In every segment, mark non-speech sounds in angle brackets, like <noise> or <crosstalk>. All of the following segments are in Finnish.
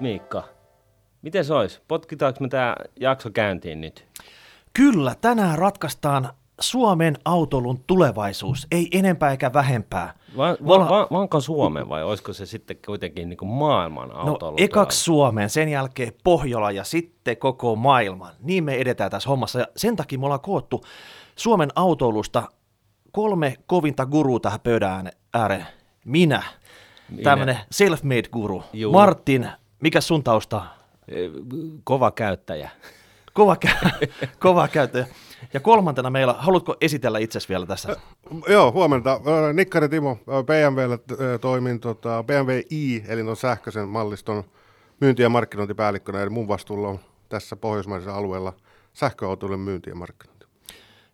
Miikka, miten se olisi? Potkitaanko me tämä jakso käyntiin nyt? Kyllä, tänään ratkaistaan Suomen autolun tulevaisuus, ei enempää eikä vähempää. Va, va, va, vaanko Suomen vai olisiko se sitten kuitenkin niin maailman autolun? No ekaksi Suomeen, sen jälkeen Pohjola ja sitten koko maailman. Niin me edetään tässä hommassa ja sen takia me ollaan koottu Suomen autoilusta kolme kovinta gurua tähän pöydän ääreen. Minä, Minä. tämmöinen self-made guru. Juu. Martin, mikä sun tausta? Kova käyttäjä. Kova, kä- <laughs> kova käyttäjä. Ja kolmantena meillä, haluatko esitellä itsesi vielä tässä? Joo, huomenta. Nikkari Timo, BMWlle toimin tota, BMW i, eli on sähköisen malliston myynti- ja markkinointipäällikkönä, eli mun vastuulla on tässä pohjoismaisella alueella sähköautoille myynti ja markkinointi.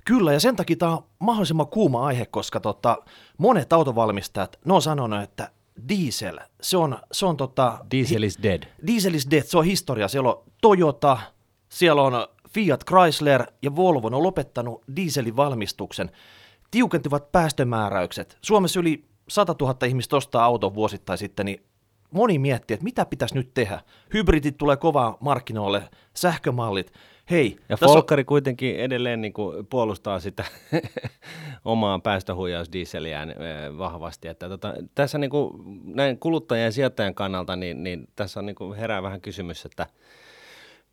Kyllä, ja sen takia tämä on mahdollisimman kuuma aihe, koska tota, monet autovalmistajat, ne on sanonut, että diesel, se on, se on tota... Diesel is dead. Diesel is dead, se on historia. Siellä on Toyota, siellä on Fiat Chrysler ja Volvo on lopettanut dieselin valmistuksen. Tiukentuvat päästömääräykset. Suomessa yli 100 000 ihmistä ostaa auton vuosittain sitten, niin moni miettii, että mitä pitäisi nyt tehdä. Hybridit tulee kovaa markkinoille, sähkömallit. Hei, ja Folkari on... kuitenkin edelleen niin kuin puolustaa sitä <laughs> omaa päästöhuijausdieseliään eh, vahvasti. Että tota, tässä niin kuin, näin kuluttajien ja sijoittajan kannalta, niin, niin tässä on niin kuin herää vähän kysymys, että –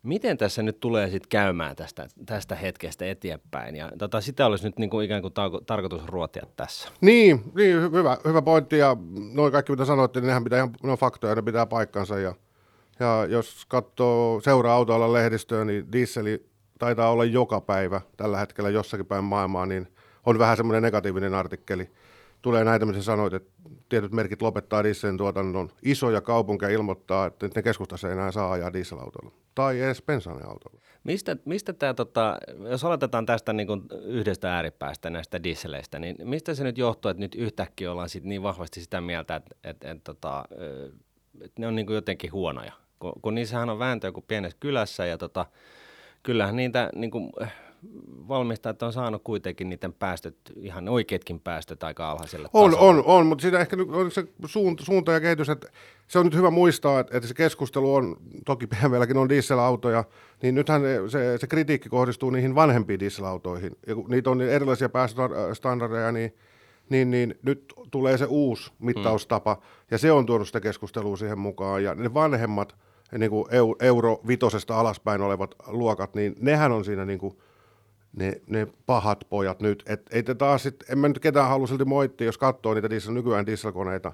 Miten tässä nyt tulee sitten käymään tästä, tästä hetkestä eteenpäin? Ja tota, sitä olisi nyt niin kuin ikään kuin ta- tarkoitus ruotia tässä. Niin, niin hyvä, hyvä pointti. Ja noin kaikki, mitä sanoitte, niin nehän pitää ihan, ne on faktoja, ne pitää paikkansa. Ja, ja jos katsoo seuraa autoalan lehdistöä, niin dieseli taitaa olla joka päivä tällä hetkellä jossakin päin maailmaa, niin on vähän semmoinen negatiivinen artikkeli. Tulee näitä, missä sanoit, että tietyt merkit lopettaa dieselin tuotannon. Isoja kaupunkeja ilmoittaa, että ne keskustassa ei enää saa ajaa dieselautolla tai edes bensaaniautolla. Mistä, mistä tämä, tota, jos aloitetaan tästä niin kuin yhdestä ääripäästä näistä dieseleistä, niin mistä se nyt johtuu, että nyt yhtäkkiä ollaan sit niin vahvasti sitä mieltä, että, että, että, tota, että ne on niin kuin jotenkin huonoja? Kun, kun niissähän on vääntöä kuin pienessä kylässä ja tota, kyllähän niitä niin kuin, valmistajat on saanut kuitenkin niiden päästöt, ihan oikeatkin päästöt aika alhaiselle On, on, on, mutta siinä ehkä on se suunta, suunta ja kehitys, että se on nyt hyvä muistaa, että, että se keskustelu on, toki BMWlläkin on dieselautoja, niin nythän se, se kritiikki kohdistuu niihin vanhempiin dieselautoihin. Ja kun niitä on erilaisia päästöstandardeja, niin, niin, niin nyt tulee se uusi mittaustapa, hmm. ja se on tuonut sitä keskustelua siihen mukaan, ja ne vanhemmat, niin kuin euro vitosesta alaspäin olevat luokat, niin nehän on siinä niin kuin ne, ne pahat pojat nyt. Et, ei te taas sit, en mä nyt ketään halua silti moittia, jos katsoo niitä diesel, nykyään dieselkoneita,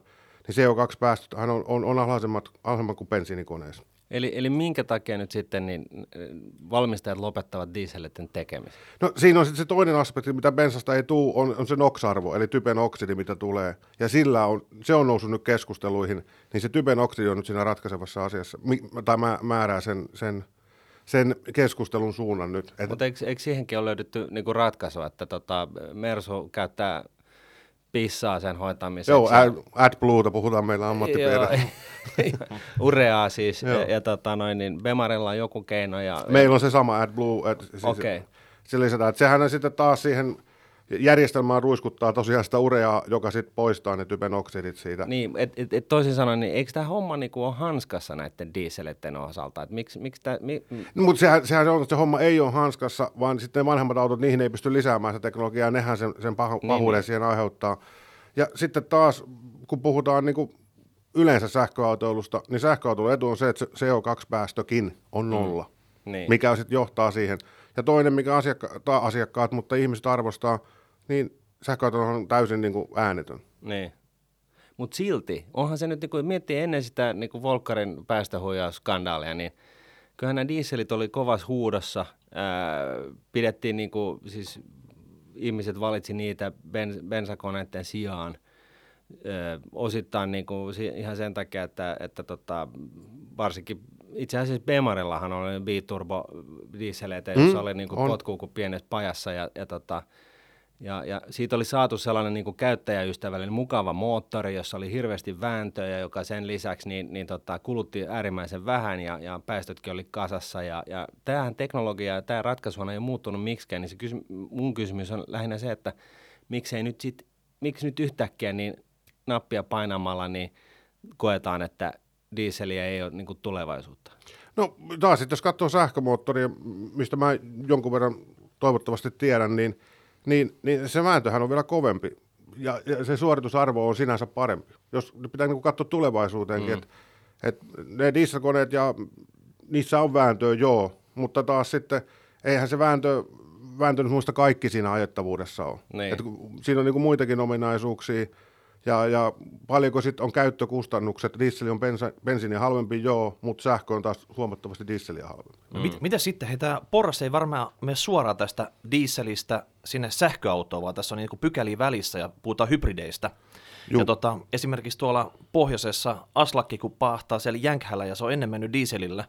niin CO2-päästöt on, on, on alhaisemmat, alhaisemmat kuin bensiinikoneessa. Eli, eli minkä takia nyt sitten niin valmistajat lopettavat dieselitten tekemisen? No siinä on sitten se toinen aspekti, mitä bensasta ei tule, on, on se NOx-arvo, eli typen oksidi, mitä tulee. Ja sillä on, se on noussut nyt keskusteluihin, niin se typen oksidi on nyt siinä ratkaisevassa asiassa, tai määrää sen, sen sen keskustelun suunnan nyt. Mutta eikö, eikö siihenkin ole löydetty niinku ratkaisu, että tota, Mersu käyttää pissaa sen hoitamiseksi? Joo, AdBlueta puhutaan meillä ammattipiirillä. <laughs> Ureaa siis, ja, ja tota noin, niin Bemarilla on joku keino. Ja, meillä on se sama AdBlue, että siis okay. se lisätään. Että sehän on sitten taas siihen järjestelmään ruiskuttaa tosiaan sitä ureaa, joka sitten poistaa ne typen oksidit siitä. Niin, et, et, et toisin sanoen, niin eikö tämä homma niinku ole hanskassa näiden dieseleiden osalta? Et miksi, miksi tää, mi, no, mutta sehän, sehän on, että se homma ei ole hanskassa, vaan sitten ne vanhemmat autot, niihin ei pysty lisäämään sitä teknologiaa, nehän sen, sen pahu, niin, pahuuden niin. siihen aiheuttaa. Ja sitten taas, kun puhutaan niinku yleensä sähköautoilusta, niin sähköautoilun etu on se, että se CO2-päästökin on mm. nolla, mm. niin. mikä sitten johtaa siihen. Ja toinen, mikä asiakka- asiakkaat, mutta ihmiset arvostaa – niin sähköauto on täysin niin kuin äänetön. Niin. Mutta silti, onhan se nyt, niin kun miettii ennen sitä niin kuin Volkkarin päästöhuijauskandaalia, niin kyllähän nämä dieselit oli kovas huudossa. Ää, pidettiin, niin kuin, siis ihmiset valitsi niitä bens- bensakoneiden sijaan. Ää, osittain niin kuin, ihan sen takia, että, että tota, varsinkin itse asiassa Bemarillahan oli biturbo dieseleitä, jossa mm, oli niin kuin potkuu kuin pienessä pajassa ja, ja tota, ja, ja siitä oli saatu sellainen niin kuin käyttäjäystävällinen mukava moottori, jossa oli hirveästi vääntöjä, joka sen lisäksi niin, niin tota, kulutti äärimmäisen vähän ja, ja päästötkin oli kasassa. Ja, ja tämähän teknologia ja tämä ratkaisu ei ole muuttunut miksikään, niin se kysy- mun kysymys on lähinnä se, että miksei nyt sit, miksi nyt yhtäkkiä niin nappia painamalla niin koetaan, että dieseliä ei ole niin kuin tulevaisuutta? No taas, jos katsoo sähkömoottoria, mistä mä jonkun verran toivottavasti tiedän, niin, niin, niin se vääntöhän on vielä kovempi ja, ja se suoritusarvo on sinänsä parempi. Jos pitää niin katsoa tulevaisuuteenkin, mm. että et ne dieselkoneet ja niissä on vääntöä, joo, mutta taas sitten eihän se vääntö, vääntö muista kaikki siinä ajettavuudessa ole. Niin. Et siinä on niin muitakin ominaisuuksia, ja, ja paljonko sitten on käyttökustannukset? Diesel on bensa, bensiini halvempi, joo, mutta sähkö on taas huomattavasti dieseliä halvempi. Mm. Mit, mitä sitten? Hei, tämä porras ei varmaan mene suoraan tästä dieselistä sinne sähköautoon, vaan tässä on niin pykäliä välissä ja puhutaan hybrideistä. Juh. Ja tota, esimerkiksi tuolla pohjoisessa Aslakki, kun pahtaa siellä Jänkhällä ja se on ennen mennyt dieselillä,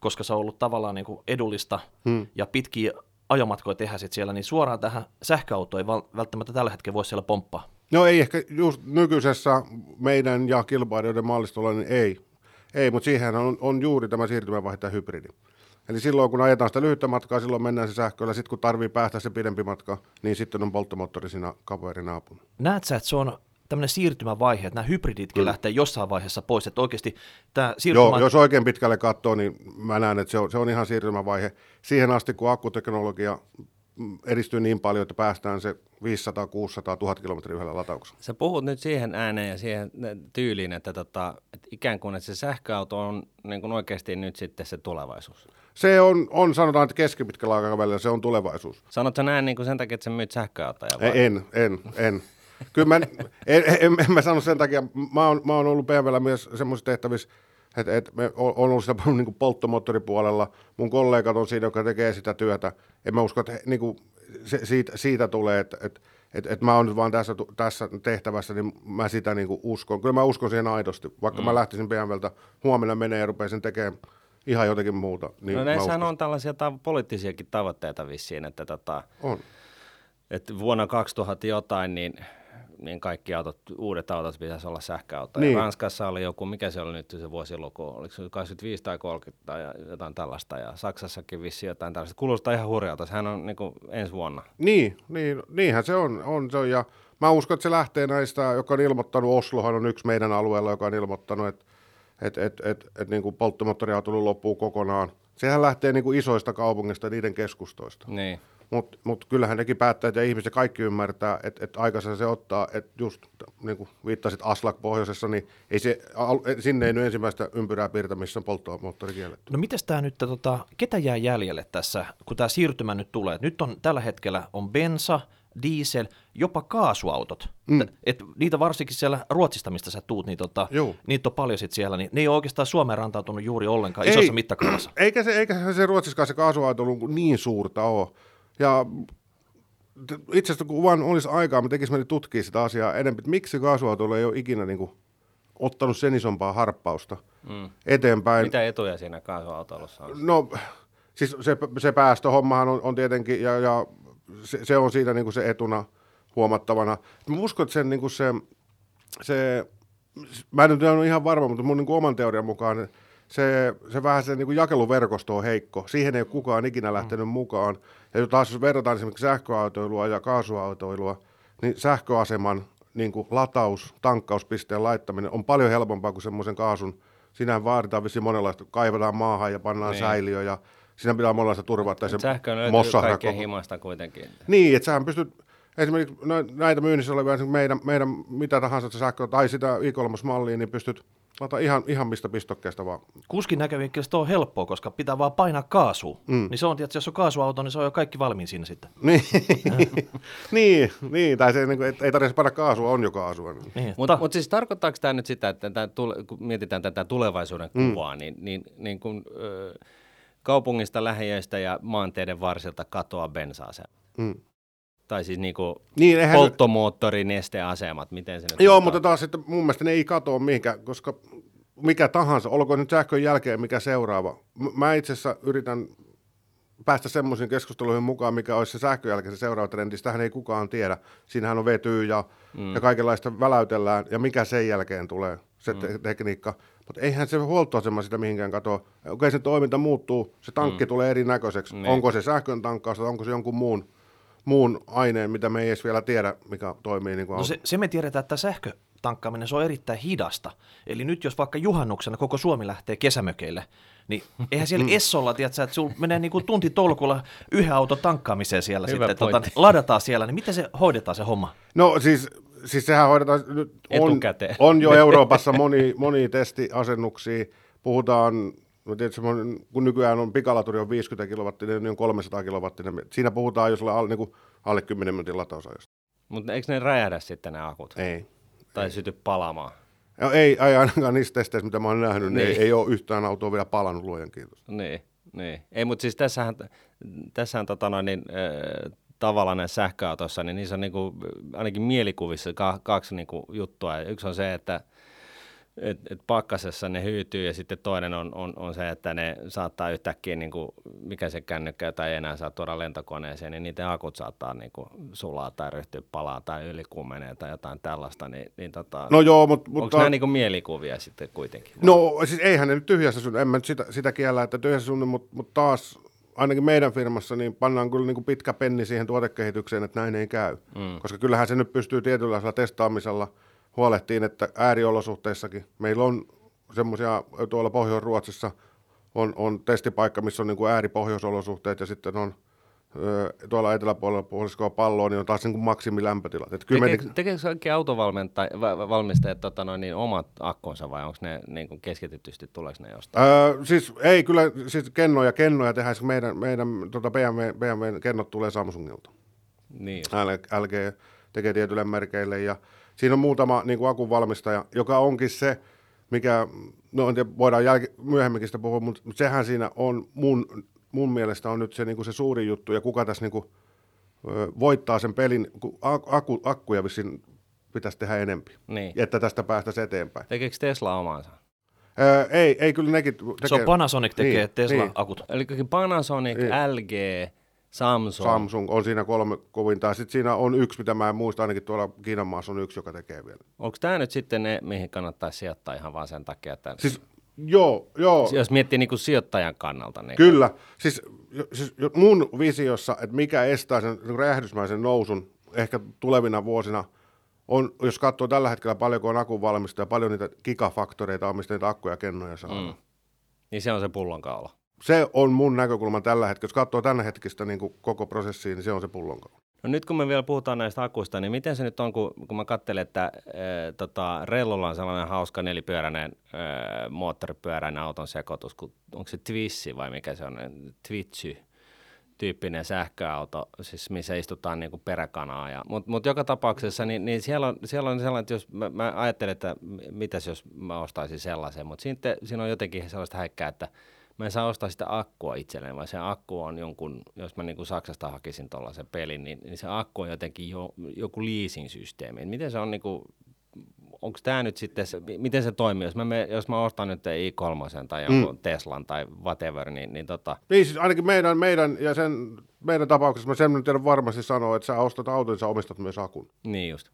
koska se on ollut tavallaan niin kuin edullista hmm. ja pitkiä ajomatkoja tehdä sit siellä, niin suoraan tähän sähköautoon ei välttämättä tällä hetkellä voi siellä pomppaa. No ei ehkä just nykyisessä meidän ja kilpailijoiden mallistolla, niin ei. Ei, mutta siihen on, on juuri tämä siirtymävaihe hybridi. Eli silloin kun ajetaan sitä lyhyttä matkaa, silloin mennään se sähköllä. Sitten kun tarvii päästä se pidempi matka, niin sitten on polttomoottori siinä kaverina apuna. Näet sä, että se on tämmöinen siirtymävaihe, että nämä hybriditkin Kyllä. lähtee jossain vaiheessa pois, että oikeasti tämä siirtymä... Joo, jos oikein pitkälle katsoo, niin mä näen, että se on, se on ihan siirtymävaihe. Siihen asti, kun akkuteknologia edistyy niin paljon, että päästään se 500, 600, 1000 kilometriä yhdellä latauksella. Sä puhut nyt siihen ääneen ja siihen tyyliin, että, tota, että ikään kuin että se sähköauto on niin kuin oikeasti nyt sitten se tulevaisuus. Se on, on sanotaan, että keskipitkällä aikavälillä se on tulevaisuus. Sanotko näin niin kuin sen takia, että sä myyt sähköautoja? Vai? En, en, en. Kyllä mä, en, en, en, en mä sano sen takia, mä oon, mä oon ollut PMVllä myös semmoisissa tehtävissä, että et me on ollut sitä <laughs> niin polttomoottoripuolella, mun kollegat on siinä, jotka tekee sitä työtä. En mä usko, että niin kuin, se, siitä, siitä tulee, että et, et, et mä oon nyt vaan tässä, tässä tehtävässä, niin mä sitä niin kuin uskon. Kyllä mä uskon siihen aidosti, vaikka mm. mä lähtisin BMWltä huomenna menee ja rupeisin tekemään ihan jotenkin muuta. Niin no näissähän on tällaisia ta- poliittisiakin tavoitteita vissiin, että, tota, on. että vuonna 2000 jotain, niin niin kaikki autot, uudet autot pitäisi olla sähköautoja. Niin. Ranskassa oli joku, mikä se oli nyt se vuosiluku, oliko se 25 tai 30 tai jotain tällaista, ja Saksassakin vissi jotain tällaista. Kuulostaa ihan hurjalta, sehän on niin kuin ensi vuonna. Niin, niin, niinhän se on, on, se on, ja mä uskon, että se lähtee näistä, joka on ilmoittanut, Oslohan on yksi meidän alueella, joka on ilmoittanut, että et, et, et, et, niin kuin polttomoottoriautoilu loppuu kokonaan. Sehän lähtee niin kuin isoista kaupungista niiden keskustoista. Niin. Mutta mut kyllähän nekin päättäjät ja ihmiset kaikki ymmärtää, että et aikansa se ottaa, että just niin kuin viittasit Aslak pohjoisessa, niin ei se, sinne ei nyt ensimmäistä ympyrää piirtä, missä on polttomoottori kielletty. No miten tämä nyt, tota, ketä jää jäljelle tässä, kun tämä siirtymä nyt tulee? Nyt on tällä hetkellä on bensa, diesel, jopa kaasuautot. Mm. Et niitä varsinkin siellä Ruotsista, mistä sä tuut, niin tota, niitä on paljon sit siellä, niin ne ei ole oikeastaan Suomeen rantautunut juuri ollenkaan ei, isossa mittakaavassa. Eikä se, eikä se Ruotsissa se kaasuauto niin suurta ole. Ja itse asiassa kun vaan olisi aikaa, me tekisimme tutkia sitä asiaa enemmän, että miksi kaasuautoilla ei ole ikinä niin kuin, ottanut sen isompaa harppausta mm. eteenpäin. Mitä etuja siinä kaasuautoilussa on? No, siis se, se päästöhommahan on, on tietenkin, ja, ja se, se, on siinä niin kuin se etuna huomattavana. Mä uskon, että sen, niin kuin se, se, mä en nyt ole ihan varma, mutta mun niin kuin oman teorian mukaan se, se vähän se niin kuin jakeluverkosto on heikko. Siihen ei ole kukaan ikinä lähtenyt mm. mukaan. Ja taas jos verrataan esimerkiksi sähköautoilua ja kaasuautoilua, niin sähköaseman niin kuin lataus, tankkauspisteen laittaminen on paljon helpompaa kuin semmoisen kaasun. Siinähän vaaditaan vissiin monenlaista, kaivetaan maahan ja pannaan niin. säiliö ja siinä pitää monenlaista turvaa. Tai se Sähkö löytyy kaikkein himasta kuitenkin. Niin, että sähän pystyt, esimerkiksi näitä myynnissä olevia meidän, meidän mitä tahansa sähköä tai sitä i3-mallia, niin pystyt Lata ihan, ihan mistä pistokkeesta vaan. Kuskin näkövinkkelistä on helppoa, koska pitää vaan painaa kaasu. Mm. Niin se on, että jos on kaasuauto, niin se on jo kaikki valmiin siinä sitten. <laughs> niin, <laughs> niin, niin, tai se, niin kuin, ei tarvitse painaa kaasua, on jo kaasua. Niin. Mutta mut siis tarkoittaako tämä nyt sitä, että tämä tule, kun mietitään tätä tulevaisuuden mm. kuvaa, niin, niin, niin kun, ö, kaupungista, lähiöistä ja maanteiden varsilta katoaa bensaa se. Mm tai siis niinku niin, polttomoottori, nesteasemat, miten se nyt Joo, mutta taas sitten mun mielestä ne ei katoa mihinkään, koska mikä tahansa, olkoon nyt sähkön jälkeen mikä seuraava. Mä itse asiassa yritän päästä semmoisiin keskusteluihin mukaan, mikä olisi se sähkön jälkeen se seuraava trendi. Sitähän ei kukaan tiedä. Siinähän on vety ja, mm. ja kaikenlaista väläytellään, ja mikä sen jälkeen tulee, se te- mm. tekniikka. Mutta eihän se huoltoasema sitä mihinkään katoa. Okei, se toiminta muuttuu, se tankki mm. tulee erinäköiseksi. Niin. Onko se sähkön tankkaus tai onko se jonkun muun muun aineen, mitä me ei edes vielä tiedä, mikä toimii niin kuin no se, se me tiedetään, että sähkö tankkaaminen, se on erittäin hidasta. Eli nyt jos vaikka juhannuksena koko Suomi lähtee kesämökeille, niin eihän siellä Mm. Essolla, tiedätkö, että sulla menee niinku tunti tolkulla yhden auton tankkaamiseen siellä Hyvä sitten, tota, ladataan siellä, niin miten se hoidetaan se homma? No siis, siis sehän hoidetaan nyt, on, Etukäteen. on jo Euroopassa moni, moni testiasennuksia, puhutaan, no tietysti kun nykyään on pikalaturi on 50 kilowattinen, niin on 300 kilowattinen, siinä puhutaan jos alle, niin kuin, alle 10 minuutin latausajasta. Mutta eikö ne räjähdä sitten ne akut? Ei. Tai syty palamaan? Ja ei, ei ainakaan niissä testeissä, mitä mä oon nähnyt, niin. Niin. ei, ei ole yhtään autoa vielä palannut, luojan kiitos. Niin, niin. Ei, mutta siis tässähän, tässähän tota noin, niin, äh, tavallaan näissä sähköautoissa, niin niissä on niinku, ainakin mielikuvissa ka- kaksi niinku, juttua. Yksi on se, että et, et pakkasessa ne hyytyy ja sitten toinen on, on, on se, että ne saattaa yhtäkkiä, niinku, mikä se kännykkä, jota ei enää saa tuoda lentokoneeseen, niin niiden akut saattaa niinku, sulaa tai ryhtyä palaa tai ylikuumenee tai jotain tällaista. Niin, niin tota, No joo, mutta... onko mutta nämä niinku mielikuvia sitten kuitenkin? No siis eihän ne nyt tyhjässä synny, en mä nyt sitä, sitä kiellä, että tyhjässä synny, mutta, mutta taas ainakin meidän firmassa niin pannaan kyllä niin kuin pitkä penni siihen tuotekehitykseen, että näin ei käy. Mm. Koska kyllähän se nyt pystyy tietynlaisella testaamisella huolehtiin, että ääriolosuhteissakin meillä on semmoisia tuolla Pohjois-Ruotsissa on, on testipaikka, missä on niin kuin ääripohjoisolosuhteet ja sitten on tuolla eteläpuolella puoliskoa palloa, niin on taas niin kuin maksimilämpötilat. Että kyllä me, Tekeekö, tekeekö kaikki autovalmistajat tota noin, niin omat akkonsa vai onko ne niin kuin keskitetysti, tuleeko ne jostain? Öö, siis ei kyllä, siis kennoja, kennoja tehdään, siis meidän, meidän tota BMW, BMW kennot tulee Samsungilta. Niin just. LG tekee tietyille merkeille ja siinä on muutama niin kuin akunvalmistaja, joka onkin se, mikä, no en tiedä, voidaan jälki, myöhemminkin sitä puhua, mutta, mutta sehän siinä on mun, mun mielestä on nyt se, niin kuin se suuri juttu ja kuka tässä niin kuin, voittaa sen pelin, kun ak- akku, akkuja vissiin pitäisi tehdä enempi, Niin. että tästä päästäisiin eteenpäin. Tekeekö Tesla omansa? Öö, ei, ei kyllä nekin tekee. Se on Panasonic tekee Niin, Tesla-akut. Eli Panasonic, Niin. LG, Samsung. Samsung on siinä kolme kovinta. Sitten siinä on yksi, mitä mä en muista, ainakin tuolla Kiinan maassa on yksi, joka tekee vielä. Onko tämä nyt sitten ne, mihin kannattaisi sijoittaa ihan vaan sen takia, että Siis joo, joo, jos miettii niin kuin sijoittajan kannalta, niin kyllä. Siis, jo- siis jo- mun visiossa, että mikä estää sen räjähdysmäisen nousun ehkä tulevina vuosina, on, jos katsoo tällä hetkellä paljonko on akun valmistaja, paljon niitä gigafaktoreita on, mistä niitä akkuja ja kennoja saa. Mm. niin se on se pullonkaula. Se on mun näkökulma tällä hetkellä. Jos katsoo tänä hetkistä niin kuin koko prosessiin, niin se on se pullonkaula. No nyt kun me vielä puhutaan näistä akuista, niin miten se nyt on, kun, kun mä katselen, että äh, tota, Rellolla on sellainen hauska nelipyöräinen äh, moottoripyöräinen auton sekoitus, kun, onko se Twissi vai mikä se on, Twitchy tyyppinen sähköauto, siis missä istutaan niin kuin peräkanaa. Ja, Mutta mut joka tapauksessa, niin, niin siellä, on, siellä on sellainen, että jos mä, mä ajattelen, että mitäs jos mä ostaisin sellaisen, mutta siinä, siinä on jotenkin sellaista häikkää, että mä en saa ostaa sitä akkua itselleen, vaan se akku on jonkun, jos mä niin kuin Saksasta hakisin tuollaisen pelin, niin, niin se akku on jotenkin jo, joku leasing-systeemi. Et Miten se on niin kuin, onko tämä nyt sitten, se, miten se toimii, jos mä, me, jos mä ostan nyt i3 tai jonkun mm. Teslan tai whatever, niin, niin tota, Niin siis ainakin meidän, meidän ja sen, meidän tapauksessa mä sen nyt tiedän varmasti sanoa, että sä ostat auton, sä omistat myös akun. niin just.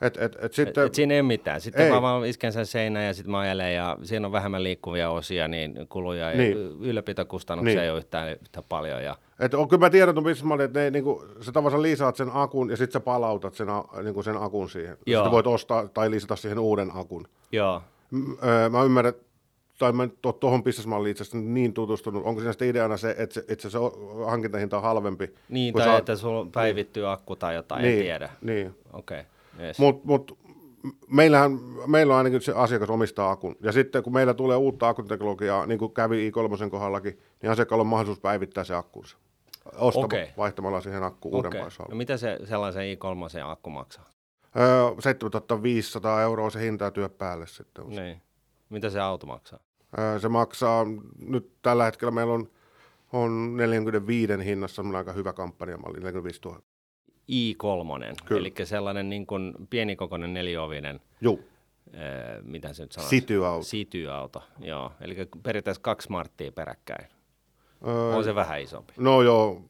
Et, et, et Et, sitten, et siinä ei ole mitään. Sitten Ei. mä vaan isken sen seinään ja sitten mä ajelen ja siinä on vähemmän liikkuvia osia, niin kuluja Niin. niin. ylläpitokustannuksia Niin. ei ole yhtään yhtä paljon. Ja, et, on, kyllä mä tiedän tuon bismallin, että ne, niinku, sä tavallaan liisaat sen akun ja sitten sä palautat sen, a- niinku sen akun siihen. Joo. Sitten voit ostaa tai lisätä siihen uuden akun. joo. M- öö, mä ymmärrän, tai mä ole tuohon bisnesmalliin itse asiassa niin tutustunut. Onko siinä sitten ideana se, että se, että se hankintahinta on halvempi? Niin, tai sä- että sulla päivittyy akku tai jotain, niin, en tiedä. Niin. Okei, okay. Yes. Mutta mut, meillähän, meillä on ainakin se asiakas omistaa akun. Ja sitten kun meillä tulee uutta akkuteknologiaa, niin kuin kävi i3 kohdallakin, niin asiakkaalla on mahdollisuus päivittää se akkunsa. Ostaa Okei. vaihtamalla siihen akku Okei. uudempaan No mitä se sellaisen i3 akku maksaa? Öö, 7500 euroa se hinta ja työ päälle sitten. on. Niin. Mitä se auto maksaa? Öö, se maksaa, nyt tällä hetkellä meillä on, on 45 hinnassa semmoinen aika hyvä kampanjamalli, 45 000. i3, Kyllä. eli sellainen niin kuin pienikokoinen neliovinen, Juu, äh, mitä se nyt sanoo? City-auto. City-auto, joo. Eli periaatteessa kaksi smarttia peräkkäin. öö, On se vähän isompi. No joo,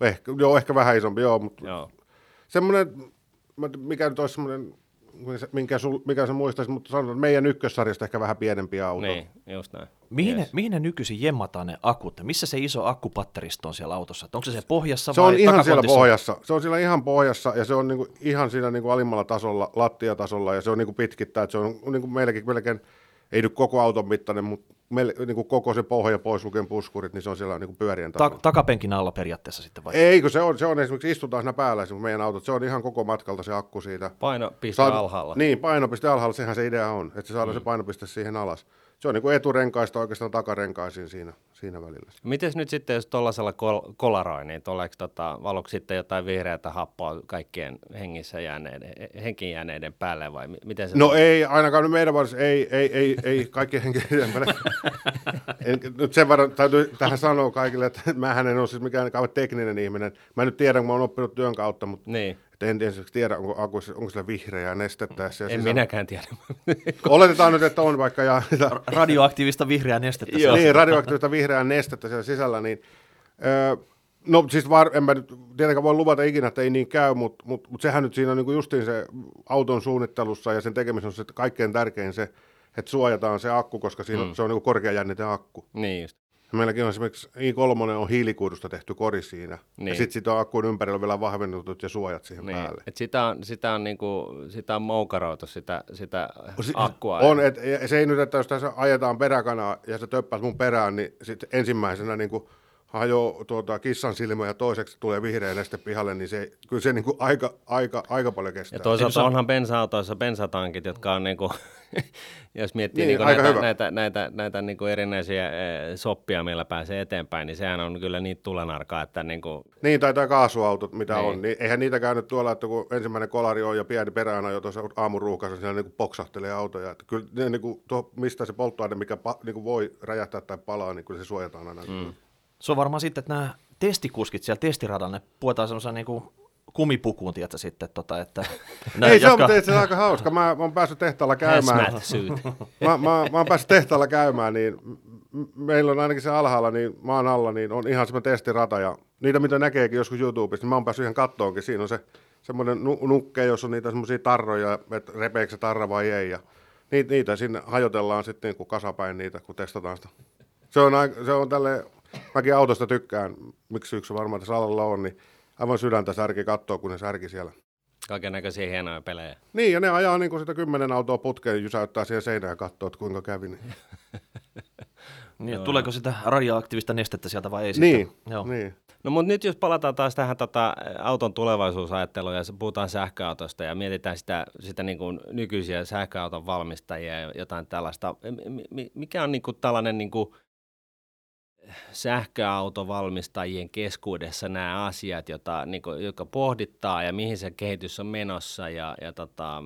ehkä, joo, ehkä vähän isompi, joo, mutta Joo. semmoinen, mikä nyt olisi semmoinen minkä, sul, mikä sä muistaisit, mutta sanotaan, että meidän ykkössarjasta ehkä vähän pienempi auto. Niin, just näin. Mihin, Yes. mihin ne nykyisin jemmataan ne akut? Missä se iso akkupatteristo on siellä autossa? Onko se se pohjassa Se vai on ihan siellä pohjassa. Se on siellä ihan pohjassa ja se on niinku ihan siinä niinku alimmalla tasolla, lattiatasolla ja se on niinku pitkittää. Että se on niinku meilläkin melkein, ei nyt koko auton mittainen, mutta meil, niinku koko se pohja pois lukien puskurit, niin se on siellä niinku pyörien Ta- takapenkin alla periaatteessa sitten vai? Eikö se on, se on esimerkiksi, istutaan siinä päällä esimerkiksi meidän autot, se on ihan koko matkalta se akku siitä. Painopiste Saat- alhaalla. Niin, painopiste alhaalla, sehän se idea on, että saadaan mm. se painopiste siihen alas. Se on niin kuin eturenkaista oikeastaan takarenkaisiin siinä, siinä välillä. Mites nyt sitten, jos tuollaisella kol- kolaroi, niin tuleeko tota, valoksi sitten jotain vihreätä happoa kaikkien hengissä jääneiden, henkiin jääneiden päälle vai mi- miten se No ei, ainakaan meidän varsin, ei, ei, ei, ei kaikki henkilöiden <laughs> en, Nyt sen verran täytyy tähän sanoa kaikille, että mä en ole siis mikään kauhean tekninen ihminen. Mä en nyt tiedä, kun mä oon oppinut työn kautta, mutta Niin, en ensin tiedä, onko, akuissa, onko sillä vihreää nestettä. En sisällä- minäkään tiedä. <laughs> Oletetaan nyt, että on vaikka ja, Radioaktiivista vihreää nestettä. Joo. siellä. niin, radioaktiivista vihreää nestettä siellä sisällä, niin öö, no siis var, en mä nyt tietenkään voi luvata ikinä, että ei niin käy, mutta mut, mut sehän nyt siinä on niin justiin se auton suunnittelussa ja sen tekemisessä on se kaikkein tärkein se, että suojataan se akku, koska siinä mm. se on niin kuin korkeajännite akku. niin just. Meilläkin on esimerkiksi i3 on hiilikuidusta tehty kori siinä. Niin. Ja sitten sit on akkuun ympärillä vielä vahvennetut ja suojat siihen Niin. päälle. Et sitä on, sitä on, niinku, sitä on moukaroitu, sitä, sitä Si- akkua. On, et, se ei nyt, että jos tässä ajetaan peräkanaa ja se töppäät mun perään, niin sitten ensimmäisenä niin kuin hajoaa tuota, kissan silmä ja toiseksi tulee vihreä neste pihalle, niin se, kyllä se niin kuin aika, aika, aika paljon kestää. Ja toisaalta Eikö onhan bensa-autoissa bensatankit, jotka on niinku, <laughs> jos miettii Niin, niinku aika näitä, hyvä. näitä, näitä, näitä niinku erinäisiä eh, soppia, millä pääsee eteenpäin, niin sehän on kyllä niitä tulenarkaa, että niinku, Niin, tai tai kaasuautot, mitä Niin. on, niin eihän niitä käynyt tuolla, että kun ensimmäinen kolari on ja pieni perään jo tuossa aamuruuhkassa, siellä niin kuin poksahtelee autoja. Että kyllä ne, niin kuin, tuo, mistä se polttoaine, mikä pa, niin kuin voi räjähtää tai palaa, niin kyllä se suojataan aina. Mm. Se on varmaan sitten, että nämä testikuskit siellä testiradalla, ne puetaan semmoisen niin kumipukuun, tiedätkö sitten, tota, että... <laughs> nää, Ei, se on, jotka- mutta se on aika hauska. Mä, mä oon päässyt tehtaalla käymään. mä, mä, mä oon päässyt tehtaalla käymään, niin meillä on ainakin se alhaalla, niin maan alla, niin on ihan semmoinen testirata. Ja niitä, mitä näkeekin joskus YouTubesta, niin mä oon päässyt ihan kattoonkin. Siinä on se semmoinen nu- nukke, jossa on niitä semmoisia tarroja, että repeekö se tarra vai ei. Ja niitä, niitä sinne hajotellaan sitten niin kuin kasapäin niitä, kun testataan sitä. Se on, aika, se on tälle, mäkin autosta tykkään, miksi yksi varmaan tässä alalla on, niin aivan sydäntä särki katsoa, kun ne särki siellä. Kaiken näköisiä hienoja pelejä. Niin, ja ne ajaa niin kuin sitä kymmenen autoa putkeen, jysäyttää siihen seinään ja katsoo, että kuinka kävi. Niin, <laughs> Niin, että tuleeko sitä radioaktiivista nestettä sieltä vai ei niin, sitten? Joo. niin. No mutta nyt jos palataan taas tähän tota, auton tulevaisuusajatteluun ja se- puhutaan sähköautosta ja mietitään sitä, sitä niin kuin nykyisiä sähköauton valmistajia ja jotain tällaista. Mi- mi- mikä on niin kuin tällainen niin kuin sähköautovalmistajien keskuudessa nämä asiat, jota, niin kuin, jotka pohdittaa ja mihin se kehitys on menossa ja, ja tota,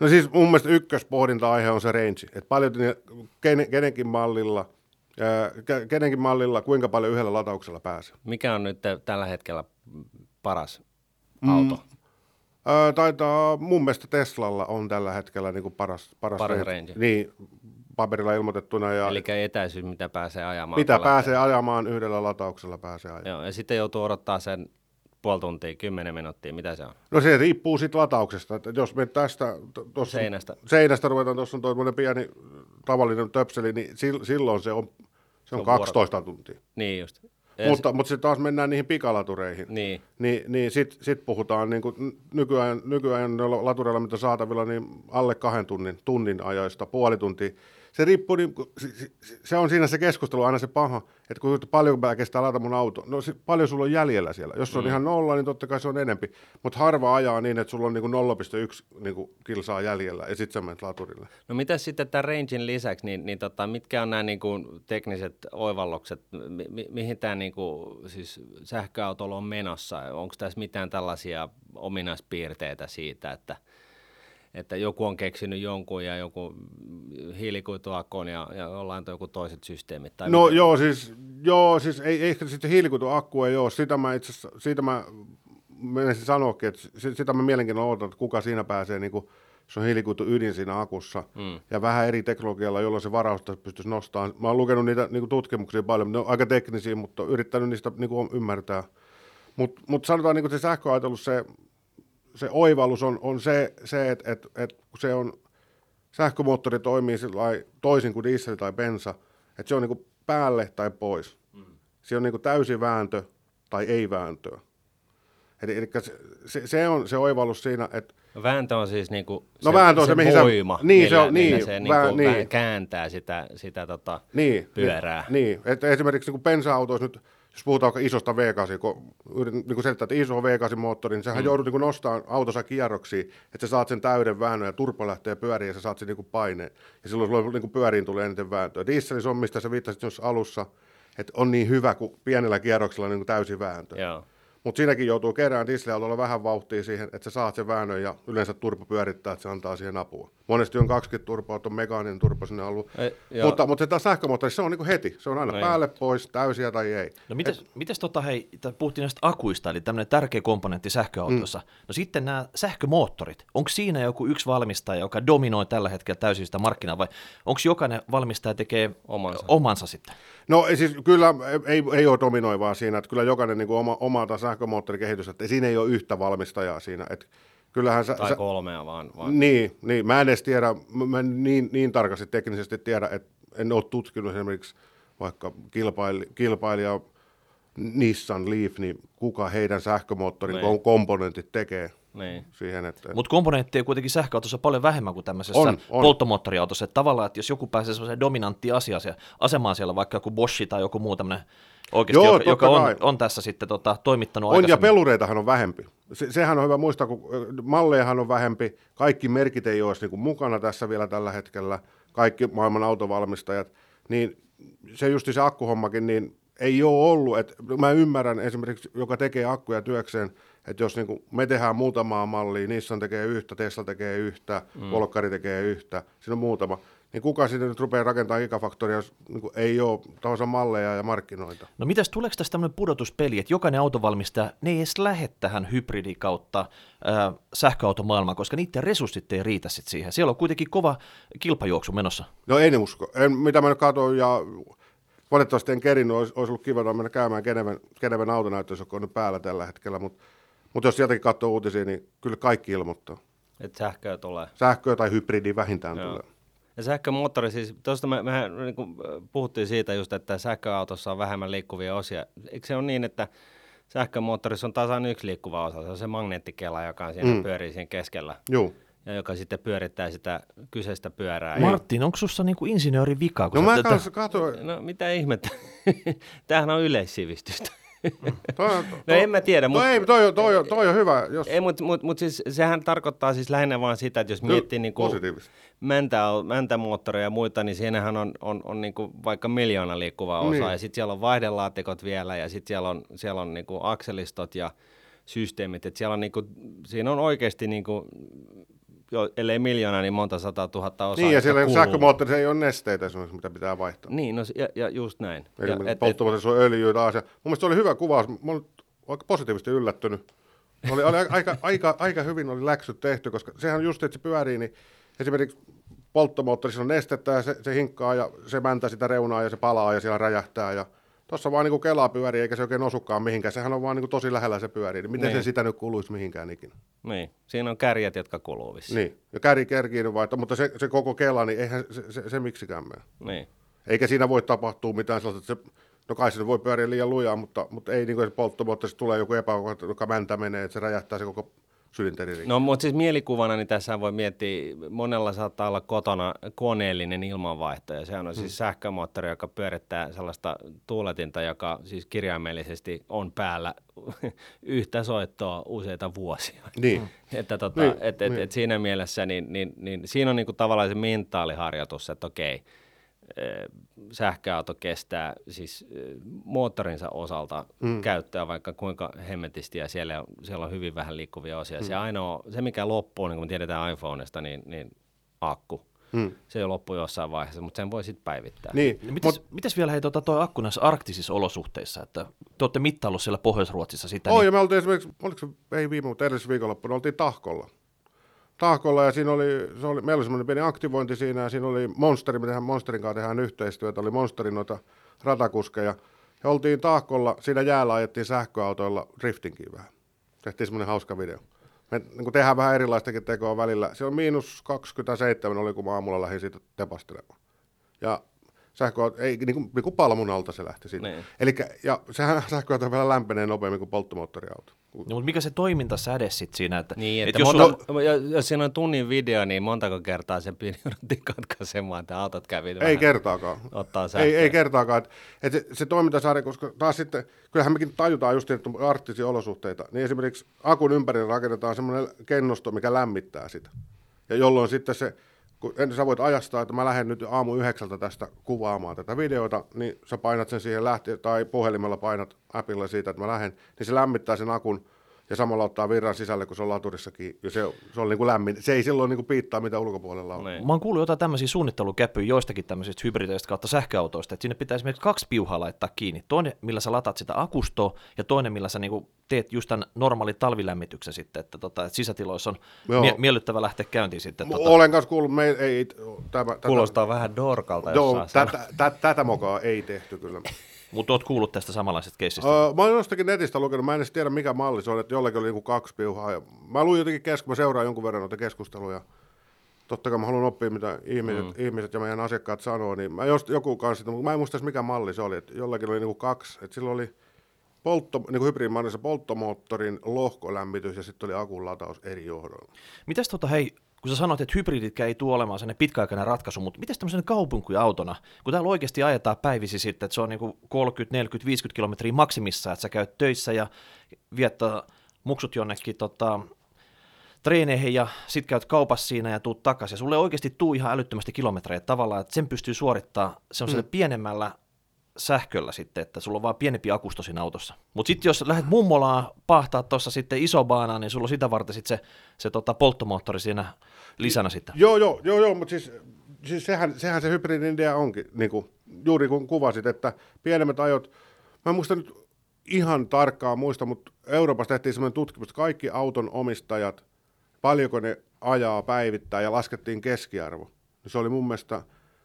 No siis mun mielestä ykköspohdinta-aihe on se range, että paljon ken, kenenkin mallilla, kenenkin mallilla, kuinka paljon yhdellä latauksella pääsee. mikä on nyt tällä hetkellä paras auto? Mm. Taitaa, mun mielestä Teslalla on tällä hetkellä niin kuin paras, paras, Paras range. Niin, paperilla ilmoitettuna ja Eli etäisyys, mitä pääsee ajamaan. mitä pääsee ajamaan yhdellä latauksella pääsee ajamaan. Joo, ja sitten joutuu odottaa sen puoli tuntia, kymmenen minuuttia, mitä se on? No se riippuu siitä latauksesta, että jos me tästä t- tossa, Seinästä. seinästä ruvetaan, tuossa on tuommoinen pieni tavallinen töpseli, niin sil- silloin se on, se on, on 12 tuntia. Niin just. Ja Mutta, mutta sitten taas mennään niihin pikalatureihin. se- niin, Niin, niin sitten sit puhutaan niin kuin nykyään, nykyään latureilla, mitä saatavilla, niin alle kahden tunnin, tunnin ajoista, puoli tuntia. Se riippuu, niin, se- on siinä se keskustelu aina se paha, että kun paljon mä kestää ladata mun auto, no se, paljon sulla on jäljellä siellä. Jos se on mm. ihan nolla, niin totta kai se on enempi. Mutta harva ajaa niin, että sulla on niin kuin 0,1 niin kuin kilsaa jäljellä ja sitten sä menet laturille. No mitä sitten tämän rangein lisäksi, niin, niin tota, mitkä on nämä niin kuin, tekniset oivallukset, mi, mi, mihin tämä niin kuin, siis sähköautolla on menossa? Onko tässä mitään tällaisia ominaispiirteitä siitä, että, että joku on keksinyt jonkun ja joku hiilikuituakon ja, ja jollain on joku toiset systeemit? Tai No mitä? joo, siis, joo, siis ei, ehkä sitten hiilikuituakku ei ole. Sitä mä itse siitä mä menisin sanoakin, että si- sitä mä mielenkiinnolla odotan, että kuka siinä pääsee, niin kuin, se on hiilikuitu ydin siinä akussa. Mm. Ja vähän eri teknologialla, jolloin se varausta pystyisi nostamaan. Mä oon lukenut niitä niin kuin tutkimuksia paljon, ne on aika teknisiä, mutta yrittänyt niistä niin kuin ymmärtää. Mutta mut sanotaan, niin kuin se sähköajatelu, se, se oivallus on, on se, se että et, et, kun se on, sähkömoottori toimii toisin kuin diesel tai bensa, että se on niinku päälle tai pois. Mm. Se on niinku täysi vääntö tai ei vääntöä. Eli, eli se, se, se, on se oivallus siinä, että No vääntö on siis niinku No se, vääntö on se, se mihin sä- voima, niin, se on- niin, se niinku niin. niin. kääntää sitä, sitä tota niin, pyörää. Niin, niin. että esimerkiksi niin bensa-autoissa nyt, jos puhutaan isosta V8, kun yritän niin kuin selittää, että iso V8-moottori, niin sähän mm. joudut niin nostamaan autossa kierroksiin, että sä saat sen täyden väännön ja turpo lähtee pyöriin ja sä saat sen niin kuin paineen. Ja silloin sulla niin kuin pyöriin tulee eniten vääntöä. Dieselissä on, mistä sä viittasit jos alussa, että on niin hyvä, kun pienellä kierroksella on niin kuin täysi vääntö. Joo. Mutta siinäkin joutuu kerään dieselautolla vähän vauhtia siihen, että sä saat sen väännön ja yleensä turbo pyörittää, että se antaa siihen apua. Monesti on 20 turboa, että on mekaaninen turbo sinne ollut. Ei, joo. mutta, mutta se taas sähkömoottorissa se on niinku heti. Se on aina No päälle pois, täysiä tai ei. No mites, mites tota, hei, puhuttiin näistä akuista, eli tämmöinen tärkeä komponentti sähköautossa. Mm. No sitten nämä sähkömoottorit, onko siinä joku yksi valmistaja, joka dominoi tällä hetkellä täysin sitä markkinaa, vai onko jokainen valmistaja tekee Omansa. omansa sitten? No siis kyllä ei, ei ole dominoivaa siinä, että kyllä jokainen niinku oma, omalta sähkömoottorikehitys, että siinä ei ole yhtä valmistajaa siinä. Että kyllähän sä, Tai sä, kolmea vaan. vaan. Niin, niin, mä en edes tiedä, mä en niin, niin tarkasti teknisesti tiedä, että en ole tutkinut esimerkiksi vaikka kilpaili, kilpailija Nissan Leaf, niin kuka heidän sähkömoottorin Niin. kom- komponentit tekee Niin. siihen, että... Mutta komponentteja kuitenkin sähköautossa paljon vähemmän kuin tämmöisessä On, on. polttomoottoriautossa. Että tavallaan, että jos joku pääsee semmoiseen dominanttiin asia, asemaan siellä, vaikka joku Bosch tai joku muu tämmöinen oikeasti, Joo, joka, joka on, on, tässä sitten tota, toimittanut On ja pelureitahan on vähempi. Se, sehän on hyvä muistaa, kun mallejahan on vähempi, kaikki merkit ei olisi niin mukana tässä vielä tällä hetkellä, kaikki maailman autovalmistajat, niin se justi se akkuhommakin, niin ei ole ollut, että mä ymmärrän esimerkiksi, joka tekee akkuja työkseen, että jos niin me tehdään muutamaa mallia, Nissan tekee yhtä, Tesla tekee yhtä, mm. Volkkari tekee yhtä, siinä on muutama, niin kuka sinne nyt rupeaa rakentamaan gigafaktoria, jos niin ei ole tahansa malleja ja markkinoita? No mitäs, tuleeko tästä tämmöinen pudotuspeli, että jokainen autovalmistaja, ne ei edes lähde tähän hybridi kautta ää, sähköautomaailmaan, koska niiden resurssit ei riitä sit siihen. Siellä on kuitenkin kova kilpajuoksu menossa. No en usko. En, mitä mä nyt katsoin ja valitettavasti en kerinyt, olisi, olisi ollut kiva mennä käymään Geneven, Geneven autonäyttöys, joka on nyt päällä tällä hetkellä, mutta mut jos sieltäkin katsoo uutisia, niin kyllä kaikki ilmoittaa. Että sähköä tulee. Sähköä tai hybridi vähintään Joo. tulee. Ja sähkömoottori, siis tuosta me, mehän niin kuin, puhuttiin siitä just, että sähköautossa on vähemmän liikkuvia osia. Eikö se ole niin, että sähkömoottorissa on tasan yksi liikkuva osa, se on se magneettikela, joka on siinä mm. pyörii siinä keskellä Joo. Ja joka sitten pyörittää sitä kyseistä pyörää. Martin, onko sussa niinku insinöörin vika? kun No mä tätä- katsoin. No mitä ihmettä? <laughs> Tämähän on yleissivistystä. <laughs> Toi, on- No en mä tiedä, Toi, mut- ei, toi, on- toi, on- toi on hyvä. Jos, Ei, mutta mut, mut siis sehän tarkoittaa siis lähinnä vaan sitä, että jos Kyllä, miettii niinku positiivista. mäntä, mäntämoottoreja ja muita, niin siinähän on, on, on niinku vaikka miljoona liikkuvaa osaa, Niin. ja sitten siellä on vaihdelaatikot vielä, ja sitten siellä on, siellä on niinku akselistot ja systeemit, että siellä on niinku, siinä on oikeasti niinku, jo, ellei miljoona, niin monta sata tuhatta osaa. niin, ja siellä sähkömoottorissa ei ole nesteitä esimerkiksi, mitä pitää vaihtaa. Niin, no, ja, ja just näin. Eli ja, et, on öljyä taas. Mun mielestä se oli hyvä kuvaus. Mä olin aika positiivisesti yllättynyt. Oli, oli aika, aika, aika, hyvin oli läksyt tehty, koska sehän on just, että se pyörii, niin esimerkiksi polttomoottorissa on nestettä ja se, se hinkkaa ja se mäntää sitä reunaa ja se palaa ja siellä räjähtää ja Tuossa vaan niin kelaa pyörii, eikä se oikein osukaan mihinkään. Sehän on vaan niin tosi lähellä se pyörii. Niin miten Niin. se sitä nyt kuluisi mihinkään ikinä? Niin, siinä on kärjet, jotka kuluu vissiin. Niin. Ja käri kerkiin vai, mutta se, se koko kela, niin eihän se, se, se miksikään mene. Niin. Eikä siinä voi tapahtua mitään sellaista, että se, no kai se voi pyöriä liian lujaa, mutta, mutta ei niin kuin se polttomoottorissa tulee joku epäkohta, joka mäntä menee, että se räjähtää se koko sylinteri rikki. No, mutta siis mielikuvana, niin tässä voi miettiä, monella saattaa olla kotona koneellinen ilmanvaihto, ja sehän on siis sähkömoottori, joka pyörittää sellaista tuuletinta, joka siis kirjaimellisesti on päällä <laughs> yhtä soittoa useita vuosia. Niin. Että tota, Niin, et, et, niin. et siinä mielessä, niin, niin, niin siinä on niinku tavallaan se mentaaliharjoitus, että okei, eh, sähköauto kestää siis moottorinsa osalta mm. käyttöä vaikka kuinka hemmetisti ja siellä on, siellä on hyvin vähän liikkuvia osia. Mm. Se ainoa, se mikä loppuu, niin kuin me tiedetään iPhoneista, niin, niin akku. Mm. Se jo loppuu jossain vaiheessa, mutta sen voi sitten päivittää. Niin. Mites, Mut, mites vielä hei, tota, toi akku näissä arktisissa olosuhteissa, että te olette mittaillut siellä Pohjois-Ruotsissa sitä, Oh, niin, ja me oltiin esimerkiksi, oliko se, ei viime, mutta edellisessä viikonloppuna, oltiin Tahkolla. Tahkolla ja siinä oli, se oli, meillä oli semmoinen pieni aktivointi siinä ja siinä oli Monsteri, me tehdään Monsterin kanssa tehdään yhteistyötä, oli Monsterin noita ratakuskeja. Ja oltiin Tahkolla, siinä jäällä ajettiin sähköautoilla driftingin vähän. Tehtiin semmoinen hauska video. me niin tehdään vähän erilaistakin tekoa välillä. Se on miinus 27 oli, kun mä aamulla lähdin siitä tepastelemaan. Ja sähköauto, ei, niin kuin, niin kuin palmun alta se lähti siitä. Niin. Elikkä, ja sehän sähköauto vielä lämpenee nopeammin kuin polttomoottoriauto. No, mutta mikä se toimintasäde sitten siinä? Että, Niin, että että jos monta, sulla, jos, jos siinä on tunnin video, niin montako kertaa se jouduttiin katkaisemaan, että autot kävi Ei vähän kertaakaan. ottaa sähköä. Ei, ei kertaakaan. Et, et se, se toimintasarja, koska taas sitten, kyllähän mekin tajutaan just, että on arktisia olosuhteita, niin esimerkiksi akun ympärille rakennetaan semmoinen kennosto, mikä lämmittää sitä. Ja jolloin sitten se, kun en, sä voit ajastaa, että mä lähden nyt aamu yhdeksältä tästä kuvaamaan tätä videota, niin sä painat sen siihen lähti, tai puhelimella painat appilla siitä, että mä lähden, niin se lämmittää sen akun ja samalla ottaa virran sisälle, kun se on laturissakin. Ja se, se on niin kuin lämmin. Se ei silloin niin kuin piittaa, mitä ulkopuolella on. Niin. Mä oon kuullut jotain tämmöisiä suunnittelukäpyjä joistakin tämmöisistä hybrideistä kautta sähköautoista, että sinne pitää esimerkiksi kaksi piuhaa laittaa kiinni. Toinen, millä sä lataat sitä akustoa, ja toinen, millä sä niinku teet just tämän normaalin talvilämmityksen sitten, että, tota, että sisätiloissa on Joo. mie- miellyttävä lähteä käyntiin sitten. Tota. Olen kanssa kuullut, me ei, ei tämä, tätä, Kuulostaa vähän dorkalta Joo, jossain tätä, tätä, tätä mokaa ei tehty kyllä. <laughs> Mutta oot kuullut tästä samanlaisesta keissistä. Uh, mä oon jostakin netistä lukenut, mä en edes tiedä mikä malli se on, että jollakin oli niinku kaksi piuhaa. Ja mä luin jotenkin kesken, mä seuraan jonkun verran noita keskusteluja. Totta kai mä haluan oppia, mitä ihmiset, mm. ihmiset ja meidän asiakkaat sanoo, niin mä just joku kanssa, mutta mä en muista mikä malli se oli, että jollakin oli niinku kaksi, että silloin oli poltto, niin kuin hybridimallissa polttomoottorin lohkolämmitys ja sitten oli akun lataus eri johdolla. Mitäs tota, hei, kun sä sanoit, että hybriditkä ei tule olemaan sellainen pitkäaikainen ratkaisu, mutta miten tämmöisen kaupunkiautona, kun täällä oikeasti ajetaan päivisi sitten, että se on niinku 30, 40, 50 kilometriä maksimissa, että sä käyt töissä ja viettää muksut jonnekin tota, treeneihin ja sit käyt kaupassa siinä ja tuut takaisin. Ja sulle oikeasti tuu ihan älyttömästi kilometrejä tavallaan, että sen pystyy suorittamaan se on mm. pienemmällä sähköllä sitten, että sulla on vaan pienempi akusto siinä autossa. Mutta sitten jos lähdet mummolaan pahtaa tuossa sitten iso baana, niin sulla on sitä varten sitten se, se tota polttomoottori siinä lisänä sitten. Joo, joo, joo, joo mutta siis, siis sehän, sehän se hybridin idea onkin, niin kuin, juuri kun kuvasit, että pienemmät ajot, mä en muista nyt ihan tarkkaan muista, mutta Euroopassa tehtiin semmoinen tutkimus, että kaikki auton omistajat, paljonko ne ajaa päivittäin ja laskettiin keskiarvo. Se oli mun mielestä,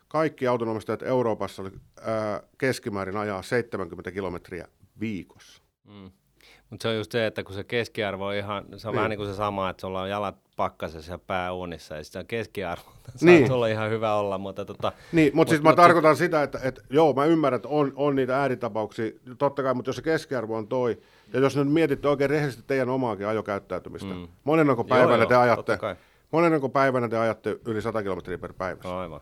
kaikki autonomistajat Euroopassa ää, keskimäärin ajaa 70 kilometriä viikossa. Mm. Mutta se on just se, että kun se keskiarvo on ihan, se on Niin. vähän niin kuin se sama, että sulla on jalat pakkasessa ja pää uunissa, ja sitten se on keskiarvo. <laughs> Niin. On ihan hyvä olla, mutta tota, Niin, mutta siis Mut- mä mut- tarkoitan sitä, että, että joo, mä ymmärrän, että on, on niitä ääritapauksia, totta kai, mutta jos se keskiarvo on toi, ja jos nyt mietitte oikein rehellisesti teidän omaakin ajokäyttäytymistä, mm. monenko päivänä joo, te totta ajatte, monenko päivänä te ajatte yli 100 kilometriä per päivä? aivan.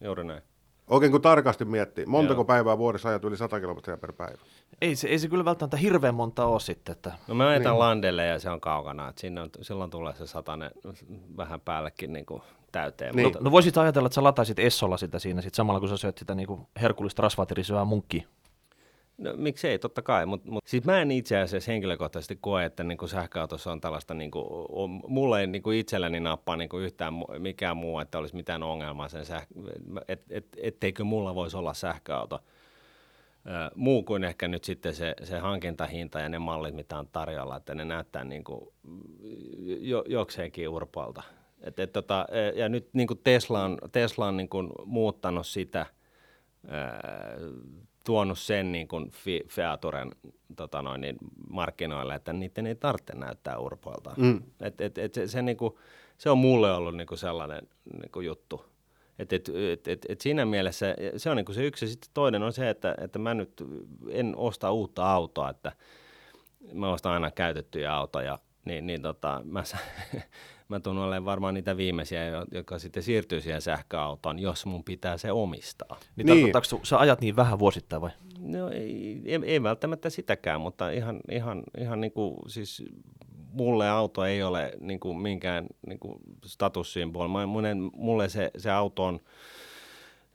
Juuri näin. Oikein kun tarkasti miettii, montako Joo. päivää vuodessa ajat yli 100 kilometriä per päivä? Ei se, ei se kyllä välttämättä hirveän monta ole sitten. Että... No mä ajetaan niin. landelle ja se on kaukana, että sinne on, silloin tulee se satanen vähän päällekin niin kuin täyteen. Niin. Mutta, No voisit ajatella, että sä lataisit Essolla sitä siinä sit samalla, kun sä syöt sitä niinku herkullista rasvaatirisyvää munkkia. No, miksei, totta kai. Mutta mut, siis mä en itse asiassa henkilökohtaisesti koe, että niin kuin sähköautossa on tällaista, niin kuin, on, mulle ei niin kuin itselläni nappaa niin kuin yhtään mikään muu, että olisi mitään ongelmaa sen sähkö, et, et, etteikö mulla voisi olla sähköauto. Ö, muu kuin ehkä nyt sitten se, se hankintahinta ja ne mallit, mitä on tarjolla, että ne näyttää niin kuin jo, jokseenkin urpoilta. Et, et, tota, e, ja nyt niin kuin Tesla on, Tesla on niin kuin muuttanut sitä, tuonut sen niin kuin Featuren tota noin, niin markkinoille, että niiden ei tarvitse näyttää urpoilta. Mm. Et, et, et se, se, niin kuin, se on mulle ollut niin kuin sellainen niin kuin juttu. Et, et, et, et, et siinä mielessä se on niin kuin se yksi. Sitten toinen on se, että, että mä nyt en osta uutta autoa, että mä ostan aina käytettyjä autoja, niin, niin tota, mä, <laughs> mä tunnen olemaan varmaan niitä viimeisiä, jo- jotka sitten siirtyy siihen sähköautoon, jos mun pitää se omistaa. Niin, Niin. tarkoittaako sä ajat niin vähän vuosittain vai? No ei, ei, ei välttämättä sitäkään, mutta ihan, ihan, ihan niin kuin, siis mulle auto ei ole niin kuin minkään niin kuin statussymboli. Mä- Mulle, mulle se, se auto on,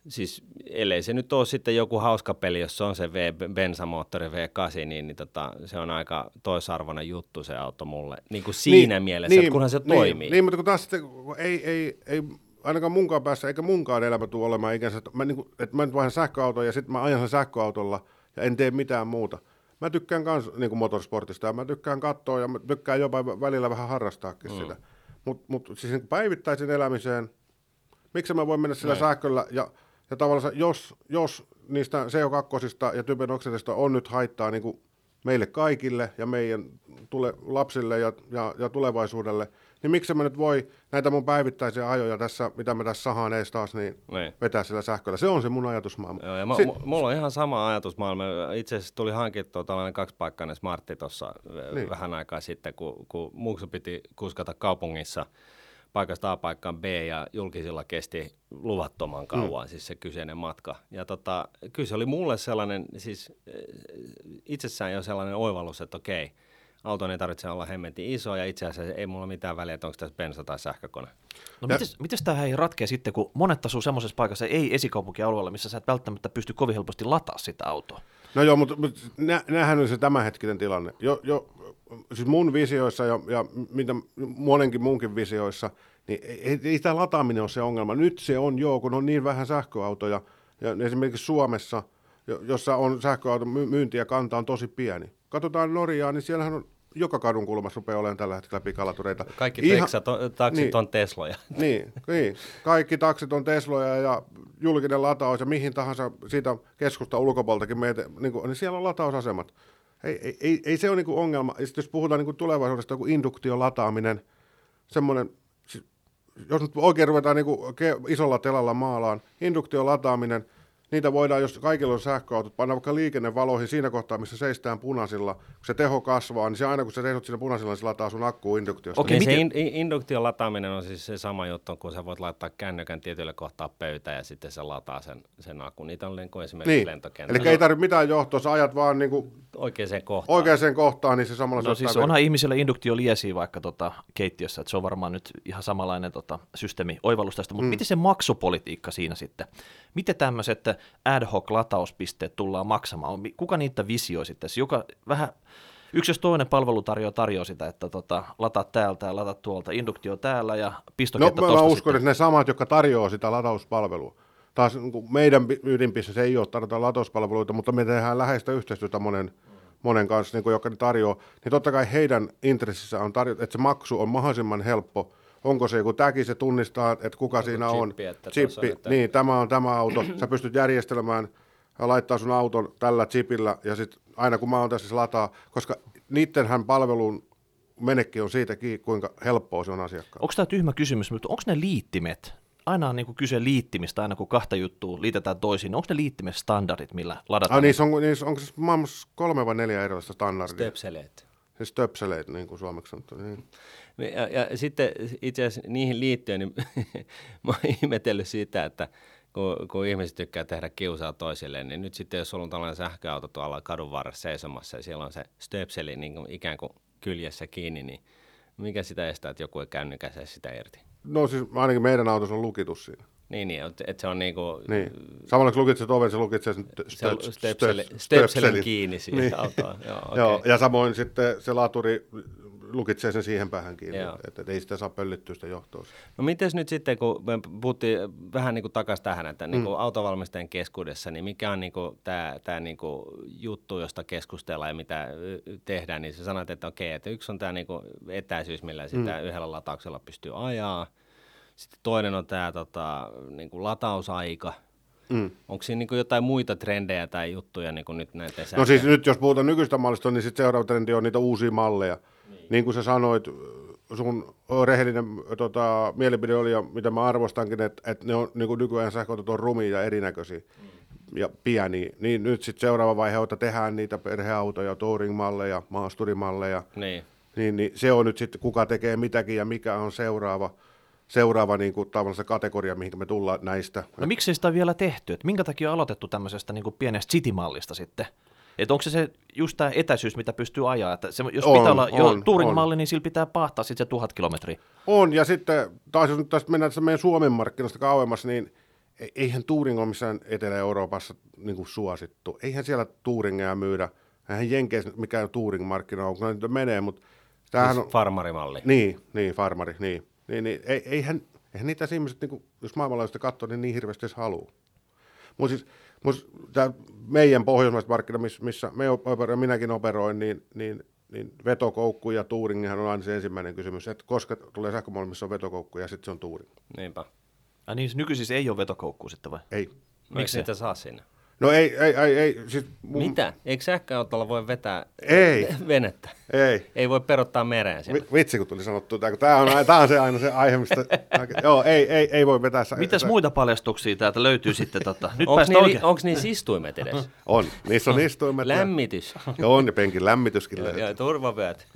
siis ellei se nyt ole sitten joku hauska peli, jos se on se v, bensamoottori V8, niin, niin tota, se on aika toisarvoinen juttu se auto mulle. Niin kuin siinä niin, mielessä, niin, että kunhan se niin, toimii. Niin, mutta kun taas sitten, kun ei, ei, ei ainakaan munkaan päässä, eikä munkaan elämä tule olemaan ikänsä, että mä, niin kuin, että mä nyt vaihdan sähköauton ja sitten mä ajan sen sähköautolla ja en tee mitään muuta. Mä tykkään myös niin motorsportista ja mä tykkään katsoa ja mä tykkään jopa välillä vähän harrastaakin mm. sitä. Mutta mut, siis niin päivittäisen elämiseen, miksi mä voin mennä sillä Näin. sähköllä ja, ja tavallaan jos, jos niistä CO2 ja typen oksidista on nyt haittaa niin kuin meille kaikille ja meidän tule, lapsille ja, ja, ja tulevaisuudelle, niin miksi mä nyt voi näitä mun päivittäisiä ajoja tässä, mitä mä tässä sahaan ees taas, niin, Niin. vetää sillä sähköllä. Se on se mun ajatusmaailma. Joo, ja mä, Si- mulla on ihan sama ajatusmaailma. Itse asiassa tuli hankittua tällainen kaksipaikkainen smartti tuossa Niin. niin. vähän aikaa sitten, kun, kun muksu piti kuskata kaupungissa paikasta A paikkaan B ja julkisilla kesti luvattoman kauan mm. siis se kyseinen matka. Ja tota, kyllä se oli mulle sellainen, siis eh, itsessään jo sellainen oivallus, että okei, auton ei tarvitse olla hemmetin iso ja itse asiassa ei mulla mitään väliä, että onko tässä bensa tai sähkökone. No mites, mites tämä ei ratkea sitten, kun monet asuu semmoisessa paikassa, ei esikaupunkialueella, missä sä et välttämättä pysty kovin helposti lataa sitä autoa. No joo, mutta, mutta nä, on se tämänhetkinen tilanne. Jo, jo, siis mun visioissa ja, ja mitä monenkin munkin visioissa, niin ei, ei, tämä lataaminen ole se ongelma. Nyt se on joo, kun on niin vähän sähköautoja. Ja esimerkiksi Suomessa, jo- jossa on sähköauton my- myynti ja kanta on tosi pieni. Katsotaan Norjaa, niin siellähän on joka kadun kulmassa rupeaa olemaan tällä hetkellä pikalatureita. Kaikki Ihan- teksat on, taksit niin. on Tesloja. <laughs> Niin, niin, kaikki taksit on Tesloja ja julkinen lataus ja mihin tahansa siitä keskusta ulkopuoltakin meitä, niin, kuin, niin siellä on latausasemat. Ei, ei, ei, ei se ole niin kuin ongelma. Ja jos puhutaan niin kuin tulevaisuudesta, joku induktiolataaminen, semmoinen, jos nyt oikein ruvetaan niin kuin isolla telalla maalaan, induktiolataaminen, niitä voidaan, jos kaikilla on sähköautot, panna vaikka liikennevaloihin siinä kohtaa, missä seistään punaisilla. Kun se teho kasvaa, niin se aina kun sä seisot siinä punaisilla, niin se lataa sun akkuun induktiosta. Okei, niin se in, miten- in- induktion lataaminen on siis se sama juttu, kun sä voit laittaa kännykän tietylle kohtaa pöytään ja sitten se lataa sen, sen akun. Niitä on niin kuin esimerkiksi Niin, lentokentällä. eli ei tarvitse mitään johtoa, sä ajat vaan niin kuin Oikeaan kohtaan. oikeaan kohtaan, niin se samalla No siis onhan ihmisillä induktio liesi vaikka tota keittiössä, että se on varmaan nyt ihan samanlainen tota systeemi oivallus tästä, mutta mm. miten se maksupolitiikka siinä sitten? Miten tämmöiset ad hoc latauspisteet tullaan maksamaan? Kuka niitä visioi sitten? Joka vähän, yksi jos toinen palvelutarjoaja tarjoaa sitä, että tota, lataa täältä ja lataa tuolta, induktio täällä ja No pistokenttä mä, mä tosta uskon, sitten. että ne samat, jotka tarjoaa sitä latauspalvelua. Taas niin meidän bi- ydinpiste ei ole tarjota latauspalveluita, mutta me tehdään läheistä yhteistyötä monen, monen kanssa, niin kuin, joka ne tarjoaa. Niin totta kai heidän intressissä on tarjota, että se maksu on mahdollisimman helppo. Onko se joku täki, se tunnistaa, että kuka siinä on. chippi, että tuossa Chippi, on, että- niin, tämä on tämä auto. Sä pystyt järjestelemään ja laittaa sun auton tällä chipillä ja sitten aina kun mä oon tässä se lataa, koska niittenhän palvelun menekki on siitä kiinni, kuinka helppoa se on asiakkaalle. Onko tämä tyhmä kysymys, mutta onko ne liittimet? Aina on niin kyse liittimistä, aina kun kahta juttua liitetään toisiin. Onko ne liittimet standardit, millä ladataan? Ah, niissä on, niissä, onko se maailmassa kolme vai neljä erilaista standardia? Stepseleet. Siis töpseleitä, niin kuin suomeksi sanottu. Niin. Ja, ja sitten itse asiassa niihin liittyen, niin <laughs> mä oon ihmetellyt sitä, että kun, kun ihmiset tykkää tehdä kiusaa toisilleen, niin nyt sitten jos sulla on tällainen sähköauto tuolla kadun varressa seisomassa ja siellä on se stöpseli niin kuin ikään kuin kyljessä kiinni, niin mikä sitä estää, että joku ei kännykäse sitä irti? No siis ainakin meidän autossa on lukitus siinä. Niin, niin että et se on niin kuin, Niin. Samalla kun lukitset oven, se lukitsee sen stepseli, stöpselin. kiinni siihen Niin. autoon. Joo, okay. Joo, ja samoin sitten se laturi lukitsee sen siihen päähän kiinni, että, että ei sitä saa pöllittyä sitä johtoa. No mites nyt sitten, kun me puhuttiin vähän niin kuin takaisin tähän, että niin kuin autovalmistajien keskuudessa, niin mikä on niin kuin tämä, tämä niin kuin juttu, josta keskustellaan ja mitä tehdään, niin sä sanoit, että okei, että yksi on tämä niin kuin etäisyys, millä sitä yhdellä latauksella pystyy ajaa. Sitten toinen on tämä tota, niin kuin latausaika. Mm. Onko siinä niin jotain muita trendejä tai juttuja niin nyt näitä No siis nyt jos puhutaan nykyistä mallista, niin sitten seuraava trendi on niitä uusia malleja. Niin, niin kuin sä sanoit, sun rehellinen tota, mielipide oli, ja mitä mä arvostankin, että, että ne on niin kuin nykyään sähköautot on rumia ja erinäköisiä mm. ja pieniä. Niin nyt sitten seuraava vaihe on, että tehdään niitä perheautoja, touring-malleja, maasturimalleja. Niin. Niin, niin se on nyt sitten, kuka tekee mitäkin ja mikä on seuraava, seuraava niin kuin, tavallaan se kategoria, mihin me tullaan näistä. No miksei sitä vielä tehty? Et minkä takia on aloitettu tämmöisestä niin kuin pienestä city-mallista sitten? Et onko se, se just tämä etäisyys, mitä pystyy ajaa? Että se, jos On, pitää olla jo touring-malli, niin sillä pitää pahtaa sitten se tuhat kilometriä. On, ja sitten taas jos nyt tästä mennään tästä meidän Suomen markkinoista kauemmas, niin e- eihän Touring ole missään Etelä-Euroopassa niin kuin suosittu. Eihän siellä Touringeja myydä. Eihän Jenkeissä mikään Touring-markkina on, kun ne nyt menee, mutta tämähän Siis on... farmarimalli. Niin, niin, farmari, niin. niin, niin ei, eihän, eihän niitä ihmiset, niin kuin, jos maailmanlaajuisesti katsoo, niin niin hirveästi edes haluaa. Mutta siis, mut tämä meidän pohjoismaiset markkinat, missä, missä me operoin, minäkin operoin, niin, niin, niin vetokoukku ja tuuringihan on aina se ensimmäinen kysymys, että koska tulee sähkömalli, missä on vetokoukku ja sitten se on tuuring. Niinpä. Ja niin nykyisin ei ole vetokoukkuu sitten vai? Ei. Miksi Miksi? niitä saa sinne? No ei, ei, ei, ei siis mun, Mitä? Eikö sähköautolla voi vetää Ei. <laughs> venettä? Ei. Ei voi perottaa mereen siellä. Vi- Vitsi, kun tuli sanottu tämä, kun tämä on, tämä on se aina se aihe, mistä... <laughs> Joo, ei, ei, ei voi vetää. Mitäs muita paljastuksia täältä löytyy sitten? Tota? Nyt Onko niillä, oikein. onks niissä istuimet edes? On, niissä on istuimet. ja- Lämmitys Joo, on, ja penkin lämmityskin ja, löytyy. ja turvavyöt.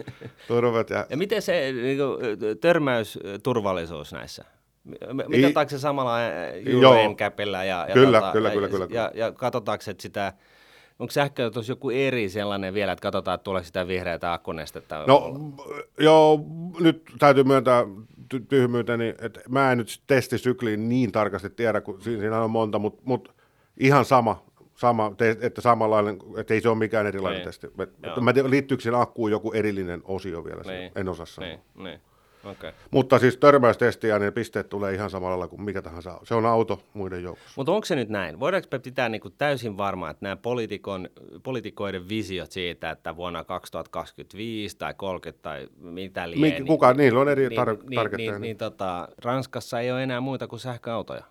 Turvat ja... Ja miten se niin kuin, törmäysturvallisuus näissä? Mitataanko se samalla Joo. Euro NCAPilla ja, ja, Kyllä, tota, kyllä, kyllä, kyllä, ja, ja katsotaanko, että sitä, onko sähköautossa joku eri sellainen vielä, että katsotaan, että tuleeko sitä vihreätä akkunestettä? No, joo, nyt täytyy myöntää ty- tyhmyyteni, että mä en nyt testisykliin niin tarkasti tiedä, kun siinä, on monta, mutta mut ihan sama, sama te, että samanlainen, että ei se ole mikään erilainen Niin. testi. Että mä tiedän, liittyykö siihen akkuun joku erillinen osio vielä, niin. en osaa sanoa. Niin, niin. Okay. Mutta siis törmäystestiä, niin pisteet tulee ihan samalla lailla kuin mikä tahansa. Se on auto muiden joukossa. Mutta onko se nyt näin? Voidaanko me pitää niinku täysin varmaa, että nämä poliitikoiden visiot siitä, että vuonna 2025 tai 30 tai mitä lie, Mik- kuka- niillä on eri tar- niin, niin, niin, niin. niin, tota, Ranskassa ei ole enää muita kuin sähköautoja.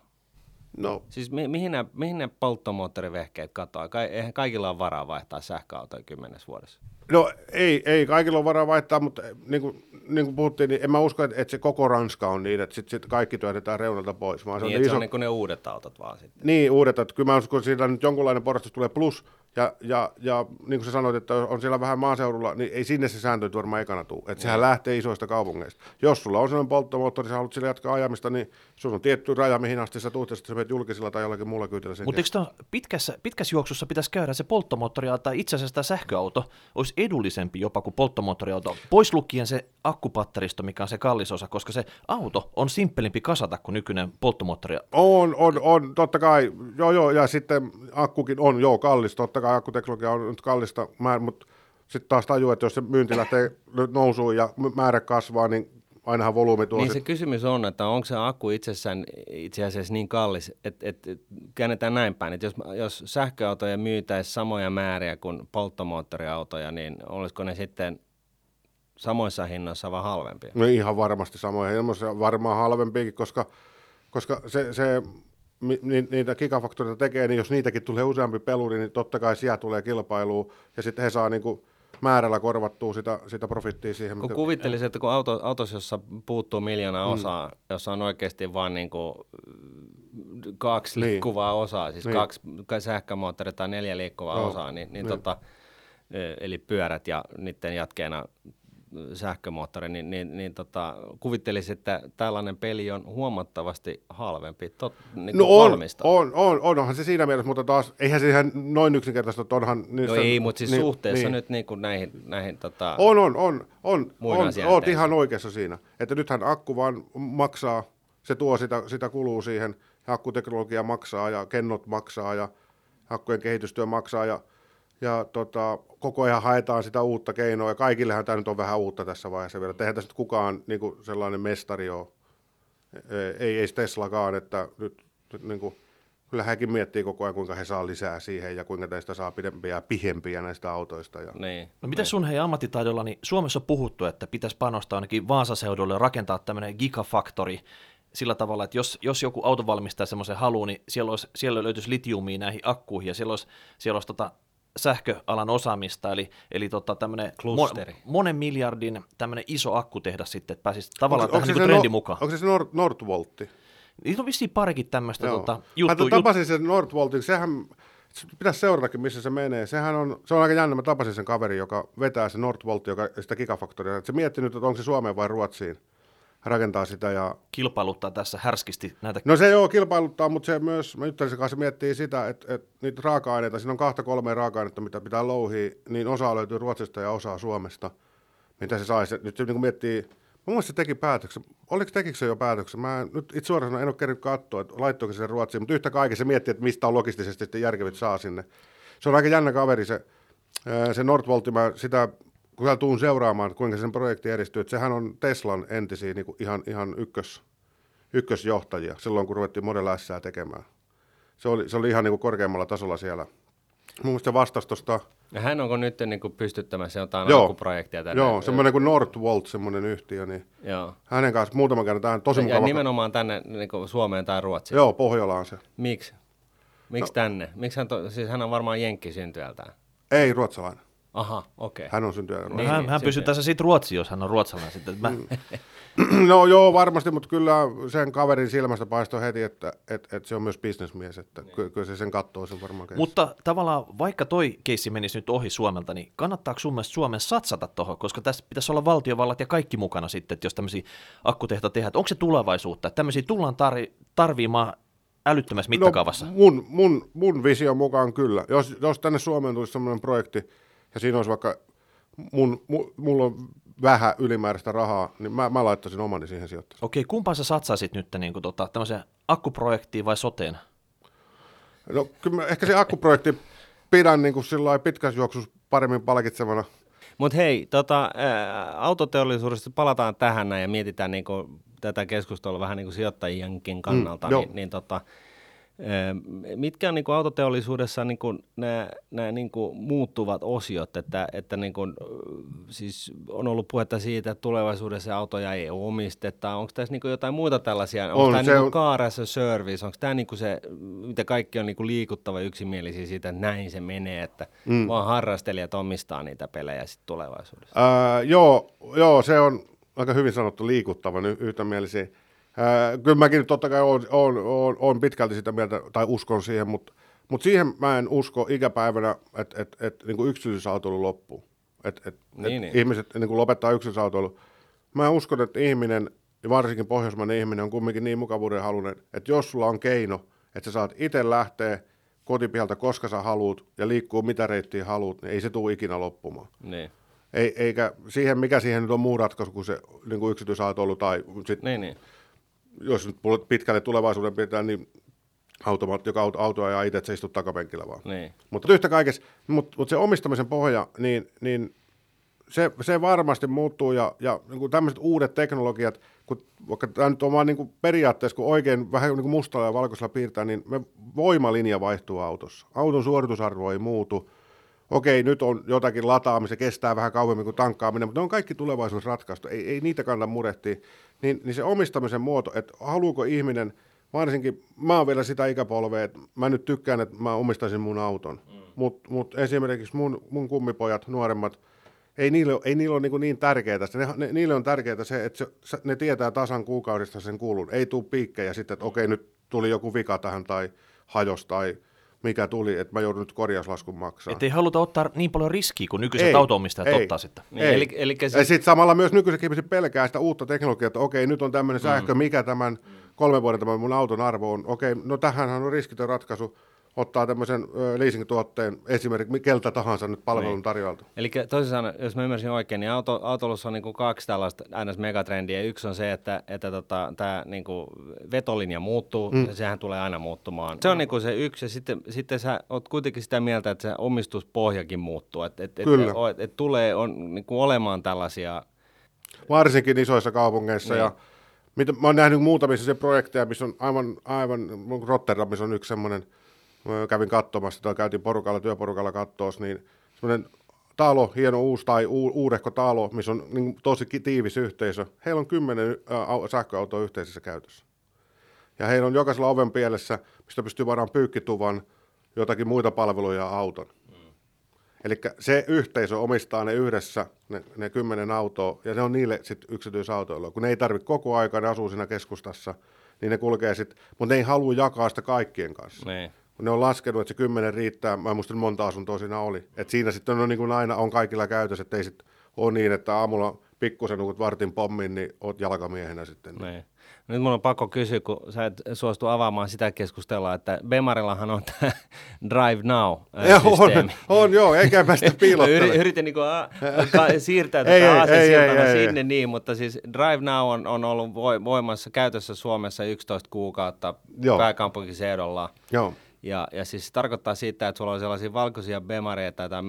No, Siis mi- mihin nämä, mihin nämä polttomoottorivehkeet katoaa? Ka- eihän kaikilla ole varaa vaihtaa sähköautoja kymmenessä vuodessa. No ei, ei kaikilla ole varaa vaihtaa, mutta niin kuin, niin kuin puhuttiin, niin en mä usko, että, että se koko Ranska on niin, että sitten sit kaikki työnnetään reunalta pois. Vaan se Niin, on iso, se on niin kuin ne uudet autot vaan sitten. Niin, uudet, että kyllä mä uskon, että siitä nyt jonkunlainen porrastus tulee plus, ja, ja, ja niin kuin sä sanoit, että on siellä vähän maaseudulla, niin ei sinne se sääntö varmaan ekana tule. Että sehän lähtee isoista kaupungeista. Jos sulla on sellainen polttomoottori, sä haluat sillä jatkaa ajamista, niin sun on tietty raja, mihin asti sä sä menet julkisilla tai jollakin muulla kyytillä Mutta eikö pitkässä, pitkässä juoksussa pitäisi käydä se polttomoottori tai itse asiassa tämä sähköauto? Olisi edullisempi jopa kuin polttomoottoriauto, pois lukien se akkupatteristo, mikä on se kallis osa, koska se auto on simppelimpi kasata kuin nykyinen polttomoottori. On, on, on, totta kai, joo, joo, ja sitten akkukin on, joo, kallis, totta kai akkuteknologia on nyt kallista, mutta sitten taas tajuu, että jos se myynti lähtee nousuun ja määrä kasvaa, niin ainahan volyymi tuo Niin se sit- kysymys on, että onko se akku itsessään itse asiassa niin kallis, että, että käännetään näin päin, että jos, jos sähköautoja myytäisiin samoja määriä kuin polttomoottoriautoja, niin olisiko ne sitten samoissa hinnoissa vaan halvempia? No ihan varmasti samoja ilmoisia, varmaan halvempiakin, koska, koska se, se ni, niitä gigafaktoreita tekee, niin jos niitäkin tulee useampi peluri, niin totta kai siellä tulee kilpailua, ja sitten he saa niinku määrällä korvattua sitä, sitä profittia siihen. Kun mitä- kuvittelisin, että kun auto, autossa, jossa puuttuu miljoona osaa, jossa on oikeasti vain niin kuin kaksi Niin. liikkuvaa osaa, siis Niin. kaksi ka- sähkömoottoria tai neljä liikkuvaa Joo. osaa, niin, niin, Niin. Tota, e, eli pyörät ja niiden jatkeena sähkömoottori, niin, niin, niin tota, kuvittelisin, että tällainen peli on huomattavasti halvempi tot, niin No on, valmistaa. on, on, onhan se siinä mielessä, mutta taas eihän se ihan noin yksinkertaista, että onhan... No niissä- ei, mutta siis niin, suhteessa niin. nyt niin kuin näihin, näihin tota, On, on, on, on, on oot ihan oikeassa siinä. Että nythän akku vaan maksaa, se tuo sitä, sitä kuluu siihen, akkuteknologia maksaa ja kennot maksaa ja akkujen kehitystyö maksaa ja, ja tota, koko ajan haetaan sitä uutta keinoa ja kaikillehan tämä nyt on vähän uutta tässä vaiheessa vielä. Eihän tässä nyt kukaan niin kuin sellainen mestari ole, ei, ei Teslakaan, että nyt, nyt niin kuin, kyllä hekin miettii koko ajan, kuinka he saa lisää siihen ja kuinka tästä saa pidempiä ja pihempiä näistä autoista. Ja, niin, No miten sun hei ammattitaidolla, niin Suomessa on puhuttu, että pitäisi panostaa ainakin Vaasaseudulle ja rakentaa tämmöinen gigafaktori sillä tavalla, että jos, jos joku autovalmistaja semmoisen haluaa, niin siellä, olisi, siellä löytyisi litiumia näihin akkuihin ja siellä olisi, siellä olisi tota sähköalan osaamista, eli, eli tota tämmöinen Klusteri. monen miljardin tämmöinen iso akkutehdas sitten, että pääsisi tavallaan Onko- tähän onko niin se trendi no- mukaan. Onko se Nord, Nordvoltti? Niitä on vissiin parikin tämmöistä tota, Mä juttu, juttu. tapasin sen Nordvoltin, sehän, se pitäisi seuratakin, missä se menee. Sehän on, se on aika jännä, mä tapasin sen kaveri, joka vetää se Nordvoltti, joka sitä gigafaktoria. Se mietti nyt, että onko se Suomeen vai Ruotsiin. Rakentaa sitä ja... kilpailuttaa tässä härskisti näitä No se joo kilpailuttaa, mutta se myös, mä juttelin kanssa, miettii sitä, että, että niitä raaka-aineita, siinä on kahta kolmea raaka-ainetta, mitä pitää louhia, niin osa löytyy Ruotsista ja osa Suomesta. Mitä se saisi, nyt se niin miettii, Mun mielestä se teki päätöksen. Oliko tekikö se jo päätöksen? Mä en, nyt itse suoraan en ole kerännyt katsoa, että laittoiko se Ruotsiin, mutta yhtä kaikki se miettii, että mistä on logistisesti sitten järkevät saa sinne. Se on aika jännä kaveri se, se Nordvoltti, mä sitä, kun siellä tuun seuraamaan, kuinka sen projekti edistyy, että sehän on Teslan entisiä niin kuin ihan, ihan ykkös, ykkösjohtajia silloin, kun ruvettiin Model S tekemään. Se oli, se oli ihan niin kuin korkeammalla tasolla siellä. Mun mielestä se vastasi tuosta, Ja hän onko nyt niin kuin pystyttämässä jotain Joo. alkuprojektia tänne? joo, semmoinen kuin Nordvolt, semmoinen yhtiö, niin Joo. hänen kanssa muutaman kerran, tämä on tosi Ja mukava. nimenomaan tänne niin kuin Suomeen tai Ruotsiin. Joo, Pohjolaan se. Miksi? Miksi no. tänne? Miksi hän, to, siis hän on varmaan jenkki syntyältään. Ei ruotsalainen. Aha, okei. Okay. Hän on syntyjä no, niin, hän, hän pysyy tässä siitä Ruotsi, jos hän on ruotsalainen sitten. Mä... <clears throat> no joo, varmasti, mutta kyllä sen kaverin silmästä paistoi heti, että et, et se on myös bisnesmies, että niin. ky- kyllä se sen katsoo sen varmaan keissi. Mutta tavallaan vaikka toi keissi menisi nyt ohi Suomelta, niin kannattaako sun mielestä Suomen satsata tuohon, koska tässä pitäisi olla valtiovallat ja kaikki mukana sitten, että jos tämmöisiä akkutehta tehdään, onko se tulevaisuutta, että tämmöisiä tullaan tar- tarvimaan älyttömässä no, mittakaavassa? No, mun, mun, mun vision mukaan kyllä. Jos, jos tänne Suomeen tulisi sellainen projekti, ja siinä olisi vaikka, mun, mun, mulla on vähän ylimääräistä rahaa, niin mä, mä laittaisin omani siihen sijoittamaan. Okei, kumpaan sä satsaisit nyt niin kuin, tota, tämmöiseen akkuprojektiin vai soteen? No kyllä ehkä se akkuprojekti pidän niin kuin pitkässä juoksussa paremmin palkitsevana. Mutta hei, tota, ää, autoteollisuudesta palataan tähän näin ja mietitään niin kuin, tätä keskustelua vähän niin kuin sijoittajienkin kannalta. Mm, niin, niin tota, Mitkä on niin kuin autoteollisuudessa niin kuin nämä, nämä niin kuin muuttuvat osiot, että, että niin kuin, siis on ollut puhetta siitä, että tulevaisuudessa autoja ei omisteta. Onko tässä niin kuin jotain muita tällaisia? Onko on, tämä niin kuin on... car as a service? Onko tämä niin kuin se, mitä kaikki on niin kuin liikuttava yksimielisiä siitä, että näin se menee, että mm. vaan harrastelijat omistaa niitä pelejä sitten tulevaisuudessa? Ää, joo, joo, se on aika hyvin sanottu liikuttava yhtämielisiä kyllä mäkin totta kai on, on, on, on pitkälti sitä mieltä, tai uskon siihen, mutta mut siihen mä en usko ikäpäivänä, että et, et, niin yksityisautoilu loppuu. Että et, niin, et niin. ihmiset niin kuin lopettaa yksityisautoilu. Mä uskon, että ihminen, varsinkin pohjoismainen ihminen, on kumminkin niin mukavuuden halunen, että jos sulla on keino, että sä saat itse lähteä kotipihalta koska sä haluut ja liikkuu mitä reittiä haluut, niin ei se tule ikinä loppumaan. Niin. Ei, eikä siihen, mikä siihen nyt on muu ratkaisu kuin se niin kuin yksityisautoilu tai sit, niin, niin jos nyt pitkälle tulevaisuuden pitää, niin automaatti, joka auto, auto ajaa itse, että se istuu takapenkillä vaan. Niin. Mutta yhtä kaikessa, mutta, mutta se omistamisen pohja, niin, niin se, se varmasti muuttuu ja, ja niin tämmöiset uudet teknologiat, kun vaikka tämä nyt on vaan niin kuin periaatteessa, kun oikein vähän niin kuin mustalla ja valkoisella piirtää, niin me voimalinja vaihtuu autossa. Auton suoritusarvo ei muutu. Okei, nyt on jotakin lataamista, kestää vähän kauemmin kuin tankkaaminen, mutta ne on kaikki tulevaisuusratkaistu. Ei, ei niitä kannata murehtia niin, niin se omistamisen muoto, että haluuko ihminen, varsinkin mä oon vielä sitä ikäpolvea, että mä nyt tykkään, että mä omistaisin mun auton, mm. mutta mut esimerkiksi mun, mun kummipojat, nuoremmat, ei niille, ei niille ole niin, niin tärkeää. Ne, ne, niille on tärkeää se, että se, ne tietää tasan kuukaudesta sen kulun. Ei tule piikkejä sitten, että okei, nyt tuli joku vika tähän tai hajos tai mikä tuli, että mä joudun nyt korjauslaskun maksaa. Että ei haluta ottaa niin paljon riskiä kuin nykyiset autoomistajat ei, ottaa sitten. Niin, ei. Eli, eli se... Ja sitten samalla myös nykyiset ihmiset pelkää sitä uutta teknologiaa, että okei, nyt on tämmöinen sähkö, mm. mikä tämän kolmen vuoden tämän mun auton arvo on. Okei, no tähänhän on riskitön ratkaisu ottaa tämmöisen leasing-tuotteen esimerkiksi keltä tahansa nyt palvelun niin. tarjoalta. Eli toisin sanoen, jos mä ymmärsin oikein, niin auto, autolussa on niin kuin kaksi tällaista ns. megatrendiä. Yksi on se, että, että tota, tämä niin kuin vetolinja muuttuu, mm. ja sehän tulee aina muuttumaan. Se on niin kuin se yksi, ja sitten, sitten sä oot kuitenkin sitä mieltä, että se omistuspohjakin muuttuu. Että et, et, et, et tulee on, niin kuin olemaan tällaisia... Varsinkin isoissa kaupungeissa, niin. ja mitä, mä oon nähnyt muutamissa se projekteja, missä on aivan, aivan Rotterdamissa on yksi semmoinen Mä kävin katsomassa, tai käytiin porukalla, työporukalla katsoa, niin semmoinen talo, hieno uusi tai u- uudehko talo, missä on niin tosi tiivis yhteisö. Heillä on kymmenen äh, sähköautoa yhteisessä käytössä. Ja heillä on jokaisella oven pielessä, mistä pystyy varaan pyykkituvan, jotakin muita palveluja ja auton. Mm. Eli se yhteisö omistaa ne yhdessä, ne, ne kymmenen autoa, ja ne on niille sitten yksityisautoilla. Kun ne ei tarvitse koko aikaa, ne asuu siinä keskustassa, niin ne kulkee sitten, mutta ne ei halua jakaa sitä kaikkien kanssa. Niin ne on laskenut, että se kymmenen riittää, mä en muista monta asuntoa siinä oli. Et siinä sitten on niin kuin aina on kaikilla käytössä, että ei sitten ole niin, että aamulla pikkusen nukut vartin pommin, niin oot jalkamiehenä sitten. Niin. Nyt mun on pakko kysyä, kun sä et suostu avaamaan sitä keskustelua, että Bemarillahan on tämä <laughs> Drive Now-systeemi. on, on, joo, eikä mä sitä <laughs> piilottele. Yritin niin kuin, a, ka, siirtää tätä asesiltana sinne ei, niin, mutta siis Drive Now on, on ollut voimassa käytössä Suomessa 11 kuukautta joo. pääkaupunkiseudulla. Joo. Ja, ja siis se tarkoittaa sitä, että sulla on sellaisia valkoisia bemareita tai,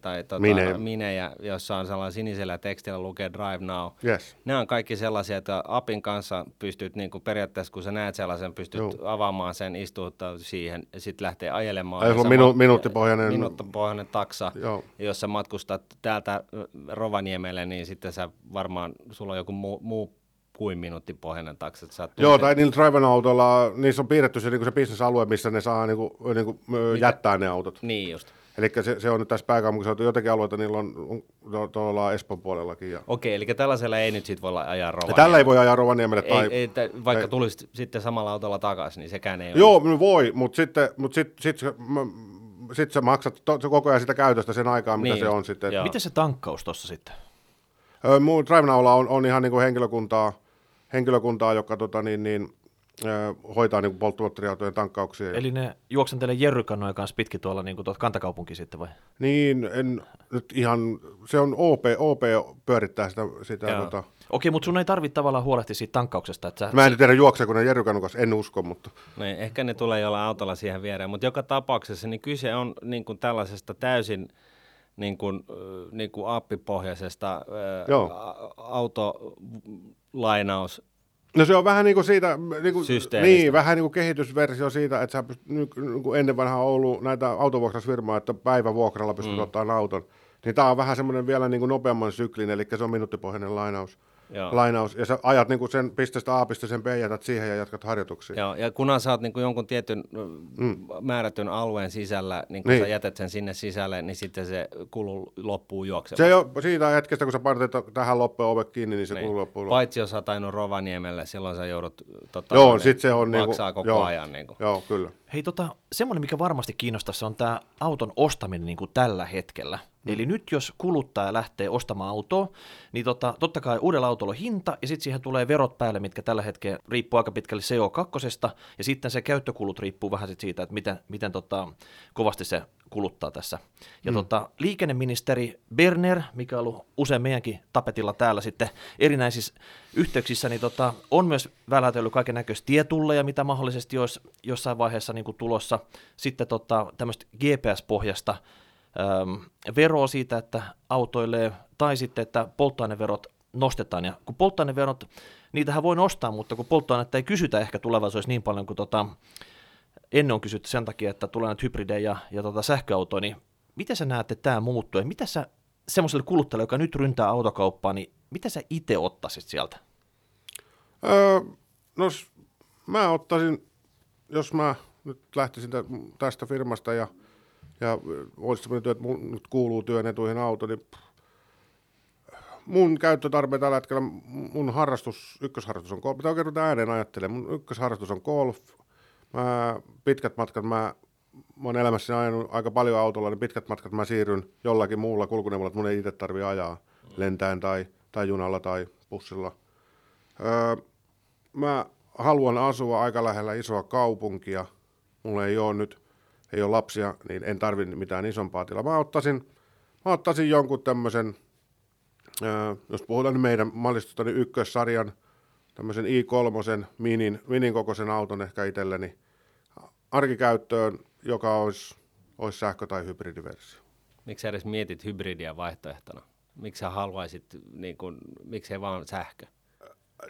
tai tota, Mine. minejä, joissa on sellainen sinisellä tekstillä lukee Drive Now. Yes. Ne on kaikki sellaisia, että appin kanssa pystyt niin kuin periaatteessa, kun sä näet sellaisen, pystyt Joo. avaamaan sen, istuuttaa siihen ja sitten lähtee ajelemaan. Ei, on minu, minuuttipohjainen. Minuuttipohjainen taksa. Joo. Jos sä matkustat täältä Rovaniemelle, niin sitten sä varmaan, sulla on joku muu, muu kuin minuutin pohjainen taksi. Että Joo, tai niillä driven-autoilla, niissä on piirretty se, niin se bisnesalue, missä ne saa niin kuin, niin kuin, jättää ne autot. Niin just. Eli se, se on nyt tässä pääkaupunkiseudulla jotenkin alueita, niillä on, on tuolla Espoon puolellakin. Ja, Okei, eli tällaisella ei nyt sit voi ajaa ja Rovaniemelle. tällä ei voi ajaa Rovaniemelle tai... ei, ei, vaikka ei. tulisi sitten samalla autolla takaisin, niin sekään ei ole. Joo, no voi, mutta sitten mut sit, sit, sit, sit sä maksat to, koko ajan sitä käytöstä sen aikaa, mitä Niin se on sitten. joo. Miten se tankkaus tuossa sitten? Ö, Mun drive on, on ihan niin kuin henkilökuntaa, henkilökuntaa, joka tota, niin, niin, hoitaa niin polttomoottoriautojen tankkauksia. Eli... Ne juoksentelee jerrykannojen kanssa pitkin tuolla niin tuolta kantakaupunki sitten vai? Niin, en nyt ihan, se on OP, OP pyörittää sitä, sitä Joo. tota, Okei, mutta sun ei tarvitse tavallaan huolehtia siitä tankkauksesta. Että sä, Mä en tiedä juokseeko ne Jerry kanssa, en usko, mutta Niin, ehkä ne tulee jollain autolla siihen viereen, mutta joka tapauksessa niin kyse on niin kuin tällaisesta täysin niin kuin, niin kuin appipohjaisesta ö, Joo. Autolainaus. No se on vähän niin kuin siitä, niin kuin, niin, vähän niin kuin kehitysversio siitä, että sä pystyt, niin kuin ennen vanhaa ollut näitä autovuokrausfirmaa, että päivävuokralla pystyt mm. ottaa auton. Niin tämä on vähän semmoinen vielä niin kuin nopeamman syklin, eli se on minuuttipohjainen lainaus. Joo. lainaus. Ja sä ajat niin kuin sen pisteestä A pisteeseen B, jätät siihen ja jatkat harjoituksia. Joo, ja kunhan sä oot niin kuin jonkun tietyn mm. määrätyn alueen sisällä, niin kun niin. Niin. sä jätät sen sinne sisälle, niin sitten se kulu loppuu juoksemaan. Se jo siitä hetkestä, kun sä painat tähän loppuun ove kiinni, niin se Niin. kuluu loppuun. Paitsi jos sä oot ajanut Rovaniemelle, silloin sä joudut tota, Joo, sit se on niinku- maksaa koko joo. ajan. Niin kuin. Joo, kyllä. Hei, tota, semmoinen, mikä varmasti kiinnostaisi, on tämä auton ostaminen niin kuin tällä hetkellä. Mm. Eli nyt jos kuluttaja lähtee ostamaan autoa, niin tota, totta kai uudella autolla on hinta, ja sitten siihen tulee verot päälle, mitkä tällä hetkellä riippuu aika pitkälle CO2, ja sitten se käyttökulut riippuu vähän sit siitä, että miten, miten tota, kovasti se kuluttaa tässä. Ja mm. tota, liikenneministeri Berner, mikä on ollut usein meidänkin tapetilla täällä sitten erinäisissä yhteyksissä, niin tota, on myös välätellyt kaiken näköistä tietulleja, mitä mahdollisesti olisi jossain vaiheessa niin kuin tulossa. Sitten tota, tämmöistä GPS-pohjasta äm, veroa siitä, että autoilee, tai sitten, että polttoaineverot nostetaan. Ja kun polttoaineverot, niitähän voi nostaa, mutta kun polttoainetta ei kysytä ehkä tulevaisuudessa niin paljon kuin tota, ennen on kysytty sen takia, että tulee näitä hybridejä ja, ja tota sähköautoja, niin miten sä näet, että tämä muuttuu? Ja mitä sä semmoiselle kuluttajalle, joka nyt ryntää autokauppaa, niin mitä sä itse ottaisit sieltä? Öö, no mä ottaisin, jos mä nyt lähtisin tä- tästä firmasta ja, ja olisi sellainen työ, että mun nyt kuuluu työn etuihin auto, niin mun käyttötarve tällä hetkellä, mun harrastus, ykkösharrastus on golf. Mitä oikein ääneen ajattelen? Mun ykkösharrastus on golf. Mä, pitkät matkat, mä, mä oon elämässäni ajanut aika paljon autolla, niin pitkät matkat mä siirryn jollakin muulla kulkuneuvolla, että mun ei itse tarvi ajaa lentäen tai, tai junalla tai bussilla. Öö, mä haluan asua aika lähellä isoa kaupunkia. Mulla ei ole nyt, ei ole lapsia, niin en tarvi mitään isompaa tilaa. Mä ottaisin, mä ottaisin jonkun tämmöisen, öö, jos puhutaan meidän mallistosta, niin ykkössarjan, tämmöisen i3 minin, minin kokoisen auton ehkä itselleni arkikäyttöön, joka olisi, olisi sähkö- tai hybridiversio. Miksi sä edes mietit hybridiä vaihtoehtona? Miksi sä haluaisit, niin kuin, miksei vaan sähkö?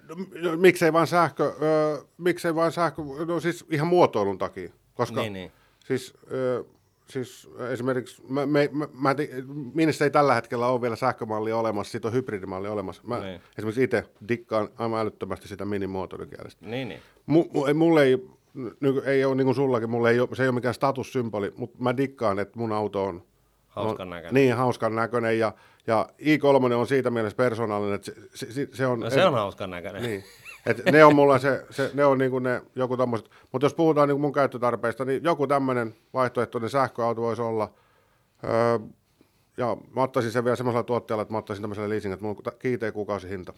No, miksei vain sähkö, öö, miksei vain sähkö, no siis ihan muotoilun takia, koska Niin, niin. siis, öö, siis esimerkiksi, mä, me, mä, mä, Minissä ei tällä hetkellä ole vielä sähkömallia olemassa, siitä on hybridimalli olemassa. Mä Niin. esimerkiksi itse dikkaan aivan älyttömästi sitä minimoottorikielestä. Niin, niin. Ei- mulle ei, ny, ei ole niin kuin sullakin, mulle ei ole, se ei ole mikään statussymboli, mutta mä dikkaan, että mun auto on Hauskan on, näköinen. Niin, hauskan näköinen ja, ja i3 on siitä mielessä persoonallinen, että se, se, se on... No se on hauskan näköinen. Niin. Et ne on mulla se, se ne on niinku ne joku tommoset. Mutta jos puhutaan niinku mun käyttötarpeista, niin joku tämmöinen vaihtoehtoinen sähköauto voisi olla. Öö, ja mä ottaisin sen vielä semmoisella tuotteella, että mä ottaisin tämmöisellä leasing, että mulla on kiinteä kuukausihinta.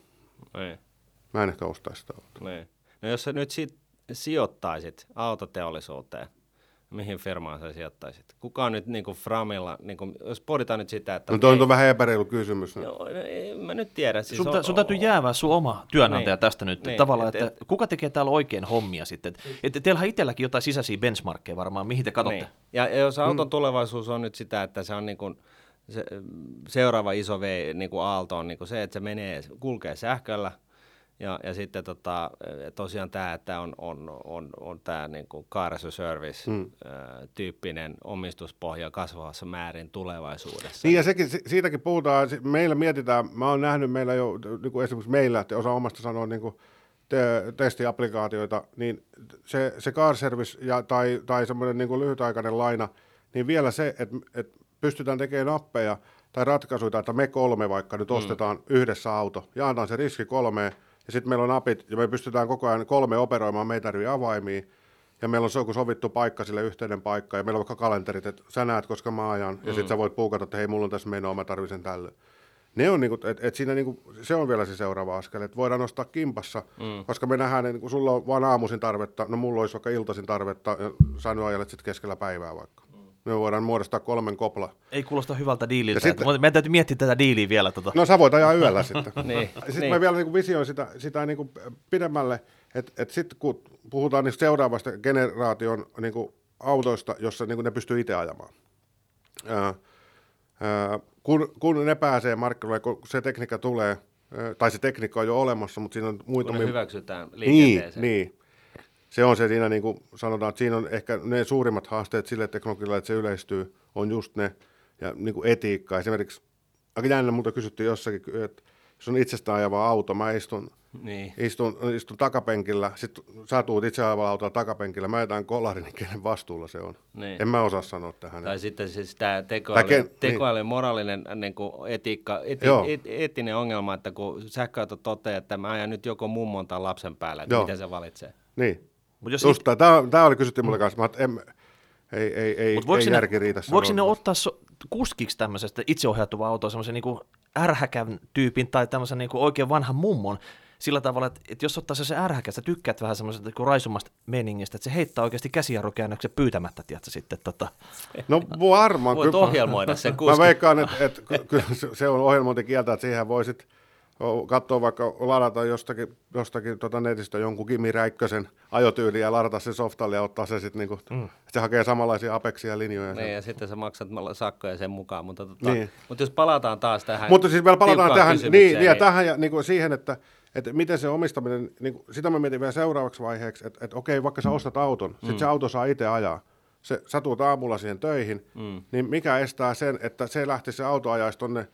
Niin, Mä en ehkä ostaisi sitä autoa. niin. No jos sä nyt sit sijoittaisit autoteollisuuteen, mihin firmaan sä sijoittaisit? Kuka on nyt niin kuin Framilla, niin kuin, jos pohditaan nyt sitä, että... No toi ei- on vähän epäreilu kysymys. Joo, no, en mä nyt tiedä. Siis Sun, on- tä, sun täytyy jäävää sun oma työnantaja Niin. tästä nyt Niin, tavallaan, et- että et- kuka tekee täällä oikein hommia sitten. Et, et teillähän itselläkin jotain sisäisiä benchmarkkeja varmaan, mihin te katsotte. Niin. Ja, ja jos auton tulevaisuus on nyt sitä, että se on niin kuin, se, seuraava iso v, niin kuin aalto on niin kuin se, että se menee, kulkee sähköllä Ja, ja sitten tota, tosiaan tämä, että on, on, on, on tämä niin kuin car as a service mm. tyyppinen omistuspohja kasvavassa määrin tulevaisuudessa. Niin ja sekin, siitäkin puhutaan, meillä mietitään, mä oon nähnyt meillä jo, niin kuin esimerkiksi meillä, että osa omasta sanoa niin kuin te- testiapplikaatioita, niin se, se car service ja, tai, tai semmoinen niin lyhytaikainen laina, niin vielä se, että, että pystytään tekemään appeja tai ratkaisuja, että me kolme vaikka nyt mm. ostetaan yhdessä auto, jaetaan se riski kolmeen, ja sitten meillä on apit, ja me pystytään koko ajan kolme operoimaan, me ei tarvitse avaimia, ja meillä on se joku sovittu paikka, sille yhteinen paikka, ja meillä on vaikka kalenterit, että sä näet, koska mä ajan, ja mm. sitten sä voit puukata, että hei, mulla on tässä menoa, mä tarvitsen tälle. Ne on niinku, et, et siinä niinku, se on vielä se seuraava askel, että voidaan nostaa kimpassa, mm. koska me nähdään, että kun sulla on vain aamuisin tarvetta, no mulla olisi vaikka iltaisin tarvetta, ja sä nyt ajelet sitten keskellä päivää vaikka. Me voidaan muodostaa kolmen kopla. Ei kuulosta hyvältä diililtä. Sitten, meidän täytyy miettiä tätä diiliä vielä. Tota. No sä voit ajaa yöllä sitten. <laughs> niin, sitten niin. mä vielä niin visioin sitä, sitä niin kuin pidemmälle, että et sitten kun puhutaan niin seuraavasta generaation niin kuin autoista, jossa niin kuin ne pystyy itse ajamaan. Ää, ää, kun, kun ne pääsee markkinoille, kun se tekniikka tulee, tai se tekniikka on jo olemassa, mutta siinä on muita... Kun ne hyväksytään liikenteeseen. Niin, niin se on se siinä, niin kuin sanotaan, että siinä on ehkä ne suurimmat haasteet sille teknologialle, että se yleistyy, on just ne, ja niin kuin etiikka. Esimerkiksi, aika jännä multa kysyttiin jossakin, että jos on itsestään ajava auto, mä istun, niin. istun, istun takapenkillä, sitten sä tuut itse ajavalla autolla takapenkillä, mä jätän kolarin, niin kenen vastuulla se on. Niin. En mä osaa sanoa tähän. Tai sitten siis tämä tekoäly, ken, tekoäly niin. moraalinen niin kuin etiikka, eti, et, eettinen ongelma, että kun sähköauto toteaa, että mä ajan nyt joko mummon tai lapsen päälle, että Joo. miten se valitsee. Niin. Mut jos Just it... tämä, tämä oli kysytty mulle kanssa, että en, ei, ei, ei, Mut ei järki riitä. Voiko sinne ottaa so, kuskiksi tämmöisestä itseohjautuvaa autoa, semmoisen niin ärhäkän tyypin tai tämmöisen niin oikein vanhan mummon, sillä tavalla, että, että jos ottaa se, se ärhäkä, sä tykkäät vähän semmoisesta niin raisumasta meningistä, että se heittää oikeasti käsijarrukäännöksen pyytämättä, tiedätkö, sitten tota. No varmaan. Voit ohjelmoida sen kuski. Mä veikkaan, että, että kyllä se on ohjelmointikieltä, että siihen voisit katsoa vaikka ladata jostakin, jostakin tota netistä jonkun Kimi Räikkösen ajotyyli ja ladata se softalle ja ottaa se sitten, niinku, mm. se hakee samanlaisia apeksia linjoja. Niin, ja sitten sä maksat sakkoja sen mukaan, mutta, tota, niin. mutta jos palataan taas tähän Mutta siis vielä palataan tähän, niin, niin, niin, tähän ja niin kuin siihen, että, että miten se omistaminen, niin kuin, sitä mä mietin vielä seuraavaksi vaiheeksi, että, että okei, vaikka sä ostat auton, mm. sitten se auto saa itse ajaa, se, sä tuut aamulla siihen töihin, mm. niin mikä estää sen, että se lähti se auto ajaisi tonne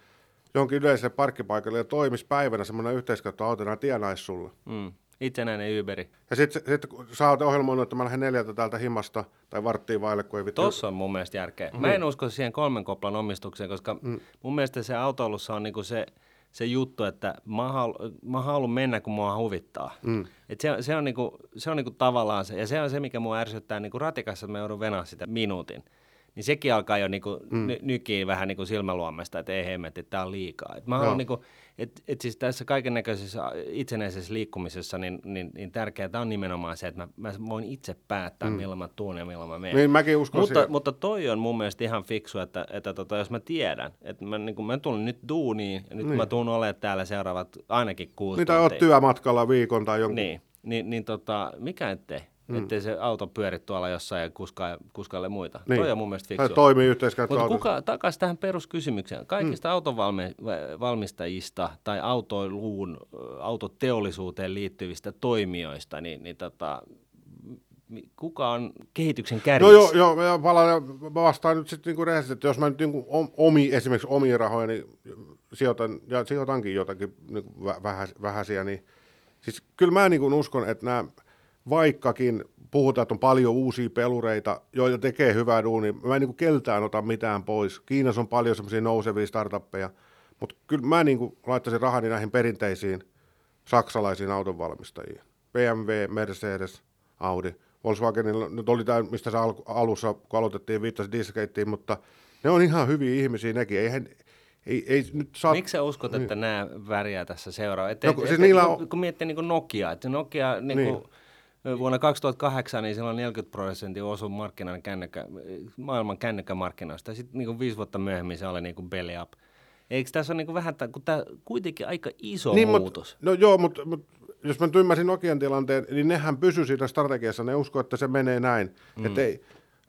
johonkin yleiselle parkkipaikalle ja toimisi päivänä semmoinen yhteiskäyttöauto, ja tienaisi sulla. Mm. Itsenäinen Uberi. Ja sitten sit, kun sä oot ohjelmoinut, että mä lähden neljältä täältä himasta tai varttiin vaille, kun ei vittu. Tossa on mun mielestä järkeä. Mm. Mä en usko siihen kolmen koplan omistukseen, koska mm. mun mielestä se autoilussa on niinku se, se juttu, että mä, halu, mä haluan mennä, kun mua huvittaa. Mm. Et se, se, on niinku, se on niinku tavallaan se, ja se on se, mikä mua ärsyttää niinku ratikassa, että mä joudun venaa sitä minuutin niin sekin alkaa jo niinku mm. ny- nykiin vähän niinku silmäluomesta, että ei hemmet, että tämä on liikaa. Et mä haluan niinku, et, et siis tässä kaiken näköisessä itsenäisessä liikkumisessa, niin, niin, niin tärkeää on nimenomaan se, että mä, mä voin itse päättää, mm. milloin mä tuun ja milloin mä menen. Niin, mäkin uskon mutta, siihen. mutta toi on mun mielestä ihan fiksu, että, että tota, jos mä tiedän, että mä, niin mä tulen nyt duuniin ja nyt niin. mä tuun olemaan täällä seuraavat ainakin kuusi Mitä oot työmatkalla viikon tai jonkun. Niin, niin, niin tota, mikä ettei. Mm. Ettei se auto pyöri tuolla jossain ja kuskaa, kuskaille muita. Niin. Toi on mun mielestä fiksua. Tai toimii Mutta kuka, takaisin tähän peruskysymykseen. Kaikista mm. autovalmistajista tai autoiluun, autoteollisuuteen liittyvistä toimijoista, niin, niin tota, kuka on kehityksen kärjessä? No joo, joo ja palaan, mä vastaan nyt sitten niinku rehellisesti, että jos mä nyt niinku omi, esimerkiksi omia rahoja, niin sijoitan, ja sijoitankin jotakin niinku vähäisiä, niin siis kyllä mä niinku uskon, että nämä vaikkakin puhutaan, että on paljon uusia pelureita, joita tekee hyvää duunia. Mä en niin kuin keltään ota mitään pois. Kiinassa on paljon semmoisia nousevia startuppeja, mutta kyllä mä niin kuin laittaisin rahani näihin perinteisiin saksalaisiin autonvalmistajiin. BMW, Mercedes, Audi. Volkswagenilla nyt oli tämä, mistä se alussa, kun aloitettiin, viittasi Dieselgateen, mutta ne on ihan hyviä ihmisiä nekin. Eihän, ei, ei nyt saa... Miksi sä uskot, että niin. nämä väriä tässä seuraa? Et, no, et, siis et, niillä on... Kun miettii niin Nokia, että Nokia niin kuin, niin Vuonna 2008 niin silloin 40 prosentin osu markkinan kännykkä, maailman kännykkämarkkinoista. Sitten niin kuin viisi vuotta myöhemmin se oli niin kuin belly up. Eikö tässä ole niin kuin vähän, kun tämä kuitenkin aika iso niin, muutos? Mut, no joo, mutta mut, jos mä nyt ymmärsin Nokian tilanteen, niin nehän pysy siinä strategiassa. Ne uskoo, että se menee näin. Mm. Että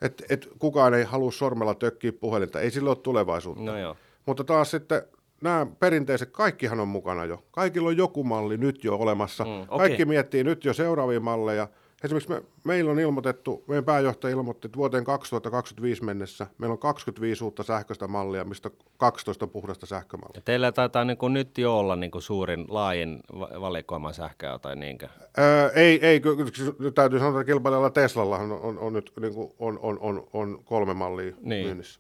et, et kukaan ei halua sormella tökkiä puhelinta. Ei sillä ole tulevaisuutta. No joo. Mutta taas sitten nämä perinteiset, kaikkihan on mukana jo. Kaikilla on joku malli nyt jo olemassa. Mm, okei. Kaikki miettii nyt jo seuraavia malleja. Esimerkiksi me, meillä on ilmoitettu, meidän pääjohtaja ilmoitti, että vuoteen 2025 mennessä meillä on 25 uutta sähköistä mallia, mistä 12 on puhdasta sähkömallia. Ja teillä taitaa niin kuin nyt jo olla niin kuin suurin, laajin va- valikoima sähköä tai niinkö? Öö, ei, ei ky- ky- nyt täytyy sanoa, että kilpailijalla Teslalla on, on, on nyt niin kuin, on, on, on, on kolme mallia Niin. myynnissä.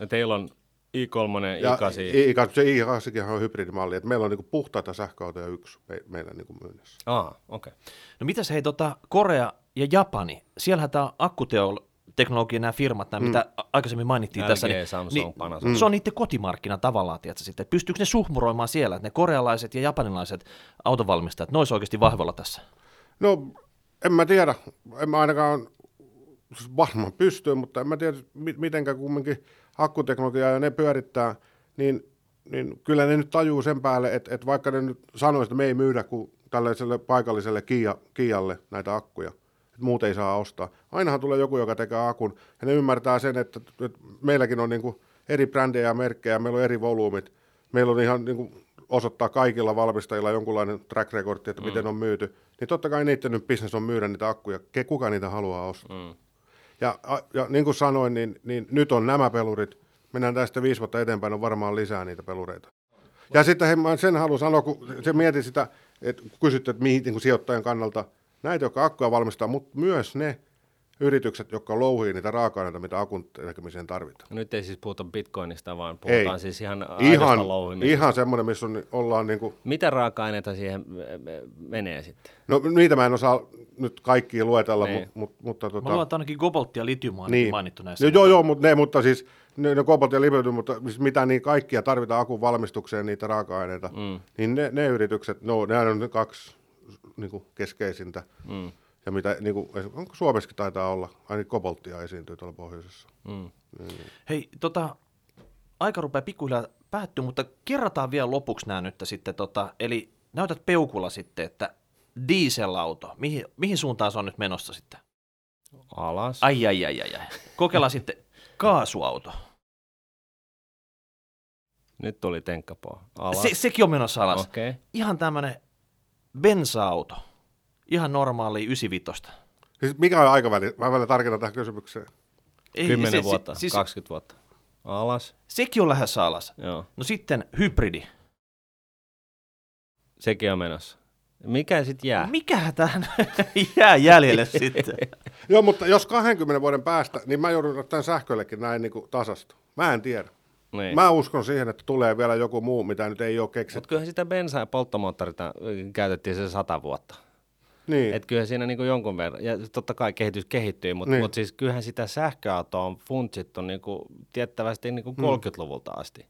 Ja teillä on i3, Ja i8. i, i, se i8 on hybridimalli, että meillä on niin kuin puhtaita sähköautoja yksi me, meillä niin kuin myynnissä. Ah, okei. Okay. No mitäs hei, tota, Korea ja Japani, siellähän tämä akkuteknologia, nämä firmat, nämä, mm. mitä aikaisemmin mainittiin LG, tässä, niin, Samsung, Panasonic. se on niiden kotimarkkina tavallaan, tiedätkö, sitten. Pystyykö ne suhmuroimaan siellä, että ne korealaiset ja japanilaiset autovalmistajat, ne olisi oikeasti vahvalla tässä? No, en mä tiedä. En mä ainakaan siis varmaan pystyy, mutta en mä tiedä, mi- mitenkä kumminkin akkuteknologiaa ja ne pyörittää, niin, niin kyllä ne nyt tajuu sen päälle, että, että vaikka ne nyt sanoisi, että me ei myydä kuin tällaiselle paikalliselle Kia, Kialle näitä akkuja, että muut ei saa ostaa. Ainahan tulee joku, joka tekee akun, ja ne ymmärtää sen, että, että meilläkin on niin kuin eri brändejä ja merkkejä, meillä on eri volyymit, meillä on ihan niin kuin osoittaa kaikilla valmistajilla jonkunlainen track record, että mm. miten on myyty, niin totta kai niiden nyt business on myydä niitä akkuja, kuka niitä haluaa ostaa. Mm. Ja, ja niin kuin sanoin, niin, niin nyt on nämä pelurit, mennään tästä viisi vuotta eteenpäin, on varmaan lisää niitä pelureita. Ja sitten he, mä sen haluan sanoa, kun se mietin sitä, että kun kysyt, että mihin niin kuin sijoittajan kannalta, näitä, jotka akkuja valmistaa, mutta myös ne yritykset, jotka louhii niitä raaka-aineita, mitä akun tekemiseen tarvitaan. Nyt ei siis puhuta bitcoinista, vaan puhutaan Ei. siis ihan Ihan, ihan semmoinen, missä on, ollaan niin kuin, Mitä raaka-aineita siihen me- me- menee sitten? no niitä mä en osaa nyt kaikkia luetella, Niin. mutta, mutta, mutta Mä tota, luulen, että ainakin koboltti ja litium on niin. mainittu näissä. No, joo, joo, mutta ne, mutta siis ne, ne kobolt ja libyty, mutta siis mitä niin kaikkia tarvitaan akun valmistukseen, niitä raaka-aineita, mm. niin ne, ne yritykset, no ne on ne kaksi niin kuin keskeisintä. Mm. Ja mitä, niin kuin, onko Suomessakin taitaa olla, ainakin kobolttia esiintyy tuolla pohjoisessa. Mm. Hei, tota, aika rupeaa pikkuhiljaa päättyä, mutta kerrataan vielä lopuksi nämä nyt sitten. Tota, eli näytät peukulla sitten, että dieselauto, mihin, mihin suuntaan se on nyt menossa sitten? Alas. Ai, ai, ai, ai, ai. Kokeillaan sitten kaasuauto. Nyt tuli tenkkapoo. Alas. Se, sekin on menossa alas. Okei. Okay. Ihan tämmöinen bensa-auto. Ihan normaali 95. Siis mikä on aikaväli? Mä vielä tarkennan tähän kysymykseen. Ei, 10 se- vuotta, Siis, 20 vuotta. Alas. sekin on lähes alas. Joo. No sitten hybridi. Sekin on menossa. Mikä sitten jää? Mikä tähän <laughs> jää jäljelle <laughs> sitten? Joo, mutta jos 20 vuoden päästä, niin mä joudun tämän sähköllekin näin niin kuin tasastu. Mä en tiedä. Niin. Mä uskon siihen, että tulee vielä joku muu, mitä nyt ei ole keksitty. Mutta kyllähän sitä bensaa ja polttomoottorita ö, käytettiin se sata vuotta. Niin. Et kyllähän siinä niinku jonkun verran, ja totta kai kehitys kehittyy, mutta Niin. mut siis kyllähän sitä sähköautoa on funtsittu niinku tiettävästi niinku 30-luvulta asti.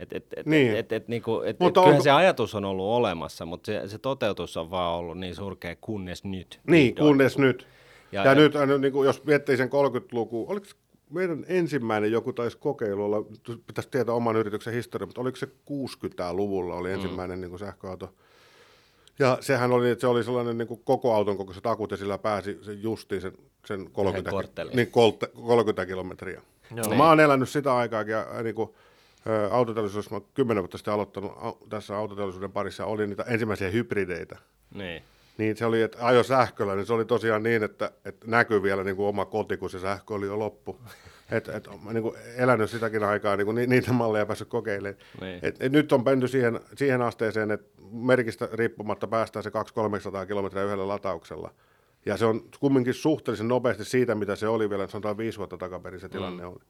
Et, et, et, Niin. et, et, niinku, et, et, Mutta kyllähän onko- se ajatus on ollut olemassa, mutta se, se toteutus on vaan ollut niin surkea kunnes nyt. Niin, vihdoin. kunnes nyt. Ja- Ja, ja, nyt niin kuin, jos miettii sen 30-lukua, oliko meidän ensimmäinen joku taisi kokeilu olla, pitäisi tietää oman yrityksen historia, mutta oliko se 60-luvulla oli ensimmäinen mm. niin kuin sähköauto. Ja sehän oli, että se oli sellainen niin kuin koko auton kokoiset akut ja sillä pääsi se justiin sen, sen 30, kortteliin. niin, kolte, 30 kilometriä. Joo. No, mä oon elänyt sitä aikaa ja niin kuin, ä, autoteollisuudessa, mä 10 vuotta sitten aloittanut tässä autoteollisuuden parissa, oli niitä ensimmäisiä hybrideitä. Niin. Niin se oli, että ajo sähköllä, niin se oli tosiaan niin, että, että näkyy vielä niin kuin oma koti, kun se sähkö oli jo loppu. Et, et, niin kuin elänyt sitäkin aikaa, niin kuin ni- niitä malleja päässyt kokeilemaan. Niin. Et, et nyt on menty siihen, siihen asteeseen, että merkistä riippumatta päästään se 200-300 kilometriä yhdellä latauksella. Ja se on kumminkin suhteellisen nopeasti siitä, mitä se oli vielä, sanotaan viisi vuotta takaperin se tilanne mm. oli.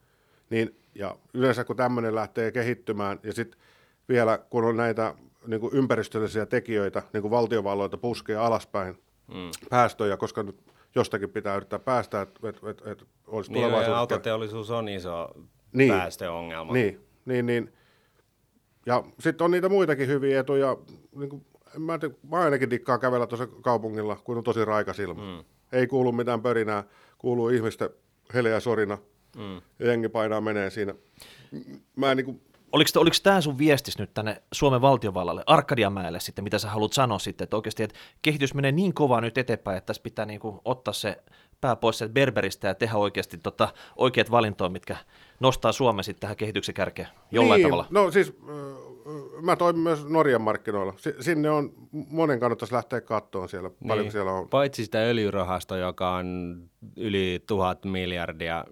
Niin, ja yleensä kun tämmöinen lähtee kehittymään, ja sitten vielä kun on näitä niin kuin ympäristöllisiä tekijöitä, niin kuin valtiovalloita puskee alaspäin mm. päästöjä, koska nyt jostakin pitää yrittää päästä, että et, et, et olisi Niin, ja tulevaisuudessa. autoteollisuus on iso Niin. päästöongelma. Niin, niin, niin. Ja sitten on niitä muitakin hyviä etuja. Niin kuin, en mä, tiedä, mä ainakin dikkaan kävellä tuossa kaupungilla, kun on tosi raikas ilma. Mm. Ei kuulu mitään pörinää, kuuluu ihmisten heleä sorina. Mm. Ja jengi painaa menee siinä. Mä en niin kuin, Oliko, oliko tämä sun viestis nyt tänne Suomen valtiovallalle, Arkadianmäelle sitten, mitä sä haluat sanoa sitten, että oikeasti että kehitys menee niin kovaa nyt eteenpäin, että tässä pitää niin kuin ottaa se pää pois sieltä Berberistä ja tehdä oikeasti tota, oikeat valintoja, mitkä nostaa Suomen sitten tähän kehityksen kärkeen jollain niin, tavalla. No siis mä toimin myös Norjan markkinoilla. Si- sinne on, monen kannattaisi lähteä kattoon siellä, niin. paljonko siellä on. Paitsi sitä öljyrahastoa, joka on yli tuhat miljardia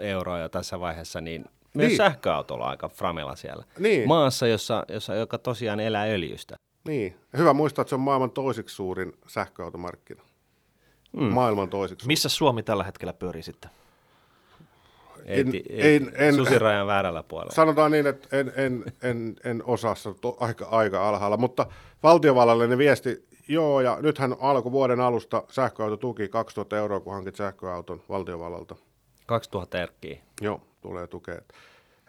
euroa jo tässä vaiheessa, niin myös Niin. sähköautolla on aika framella siellä. Niin. Maassa, jossa, jossa, joka tosiaan elää öljystä. Niin. Hyvä muistaa, että se on maailman toisiksi suurin sähköautomarkkina. Mm. Maailman toisiksi suurin. Missä Suomi tällä hetkellä pyörii sitten? Ei, En- ei, en- en- susirajan väärällä puolella. Sanotaan niin, että en, en, en, en osaa sanoa, aika, aika alhaalla, mutta valtiovallallinen viesti, joo, ja nythän alkoi vuoden alusta sähköautotuki 2000 euroa, kun hankit sähköauton valtiovallalta. 2000 erkkiä. Joo, tulee tukea.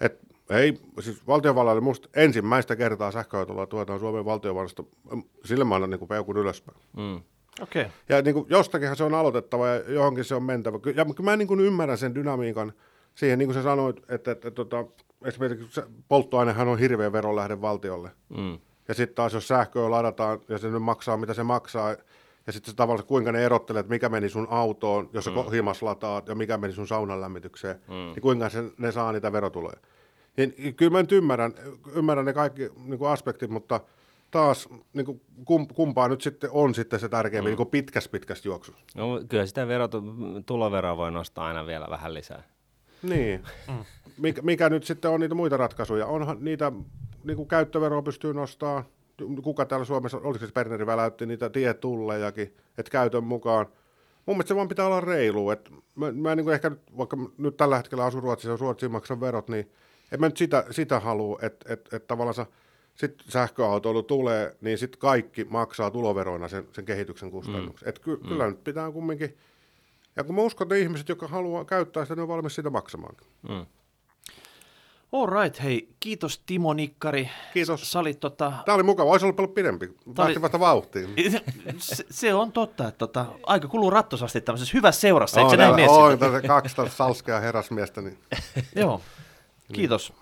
Et, ei, siis valtiovallalle musta ensimmäistä kertaa sähköautolla tuetaan Suomen valtiovallasta, mm, sille mä annan niin peukun ylöspäin. Mm. Okei. Okay. Ja niin kuin, jostakinhan se on aloitettava ja johonkin se on mentävä. Ja mä niin kuin ymmärrän sen dynamiikan siihen, niin kuin sä sanoit, että, että, että, että esimerkiksi se polttoainehan on hirveä veronlähde valtiolle. Mm. Ja sitten taas jos sähköä ladataan ja se nyt maksaa mitä se maksaa, ja sitten se tavallaan kuinka ne erottelee, että mikä meni sun autoon, jos sä mm. himas lataat, ja mikä meni sun saunan lämmitykseen, mm. niin kuinka se, ne saa niitä verotuloja. Niin, kyllä mä nyt ymmärrän, ymmärrän ne kaikki niin kuin aspektit, mutta taas niin kuin, kum, kumpaa nyt sitten on sitten se tärkeämpi mm. niin pitkässä pitkässä juoksussa. No, kyllä sitä verot, tuloveroa voi nostaa aina vielä vähän lisää. Niin. Mikä, mikä nyt sitten on niitä muita ratkaisuja? Onhan niitä, niin kuin käyttöveroa pystyy nostamaan. Kuka täällä Suomessa, oliko se Berneri väläytti niitä tietullejakin, että käytön mukaan. Mun mielestä se vaan pitää olla reilu. Et mä, mä niin kuin ehkä, nyt- vaikka nyt tällä hetkellä asun Ruotsissa ja Ruotsiin maksan verot, niin en mä nyt sitä, sitä halua, että et, et tavallaan sitten sähköautoilu tulee, niin sitten kaikki maksaa tuloveroina sen, sen kehityksen kustannuksen. Mm. Et ky, kyllä nyt pitää kumminkin, ja kun mä uskon, että ne ihmiset, jotka haluaa käyttää sitä, ne on valmis sitä maksamaan. Mm. All right, hei, kiitos Timo Nikkari. Kiitos. Sä olit tota... Tämä oli mukava, olisi ollut paljon pidempi. Päästiin oli- vasta vauhtiin. <laughs> se, se, on totta, että tota, aika kuluu rattosasti tämmöisessä hyvässä seurassa, eikö se näin mene on tässä 12 salskea herrasmiestä, niin <laughs> Joo, kiitos.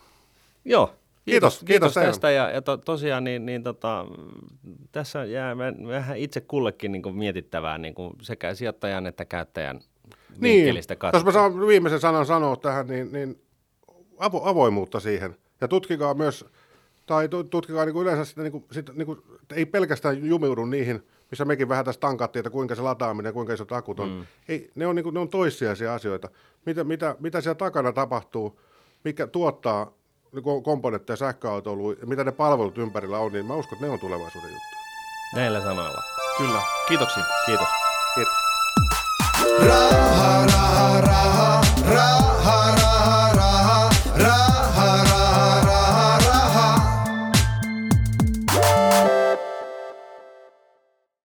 Joo. Kiitos, kiitos kiitos teille. tästä ja, ja to, tosiaan niin, niin tota, tässä jää mä- vähän itse kullekin niin kuin mietittävää niin kuin sekä sijoittajan että käyttäjän Niin, vinkkelistä jos mä saan viimeisen sanan sanoa tähän, niin, niin avo, avoimuutta siihen. Ja tutkikaa myös, tai tu- tutkikaa niin kuin yleensä sitä, niin kuin, sitä niin kuin, ei pelkästään jumiudu niihin, missä mekin vähän tässä tankattiin, että kuinka se lataaminen, kuinka isot akut on. Mm. Ei, ne on, niin kuin, ne on toissijaisia asioita. Mitä, mitä, mitä siellä takana tapahtuu, mikä tuottaa niin kuin komponentteja sähköautoiluun, ja mitä ne palvelut ympärillä on, niin mä uskon, että ne on tulevaisuuden juttu. Näillä sanoilla. Kyllä, kiitoksia. Kiitos. Kiitos. raha, raha, raha, raha.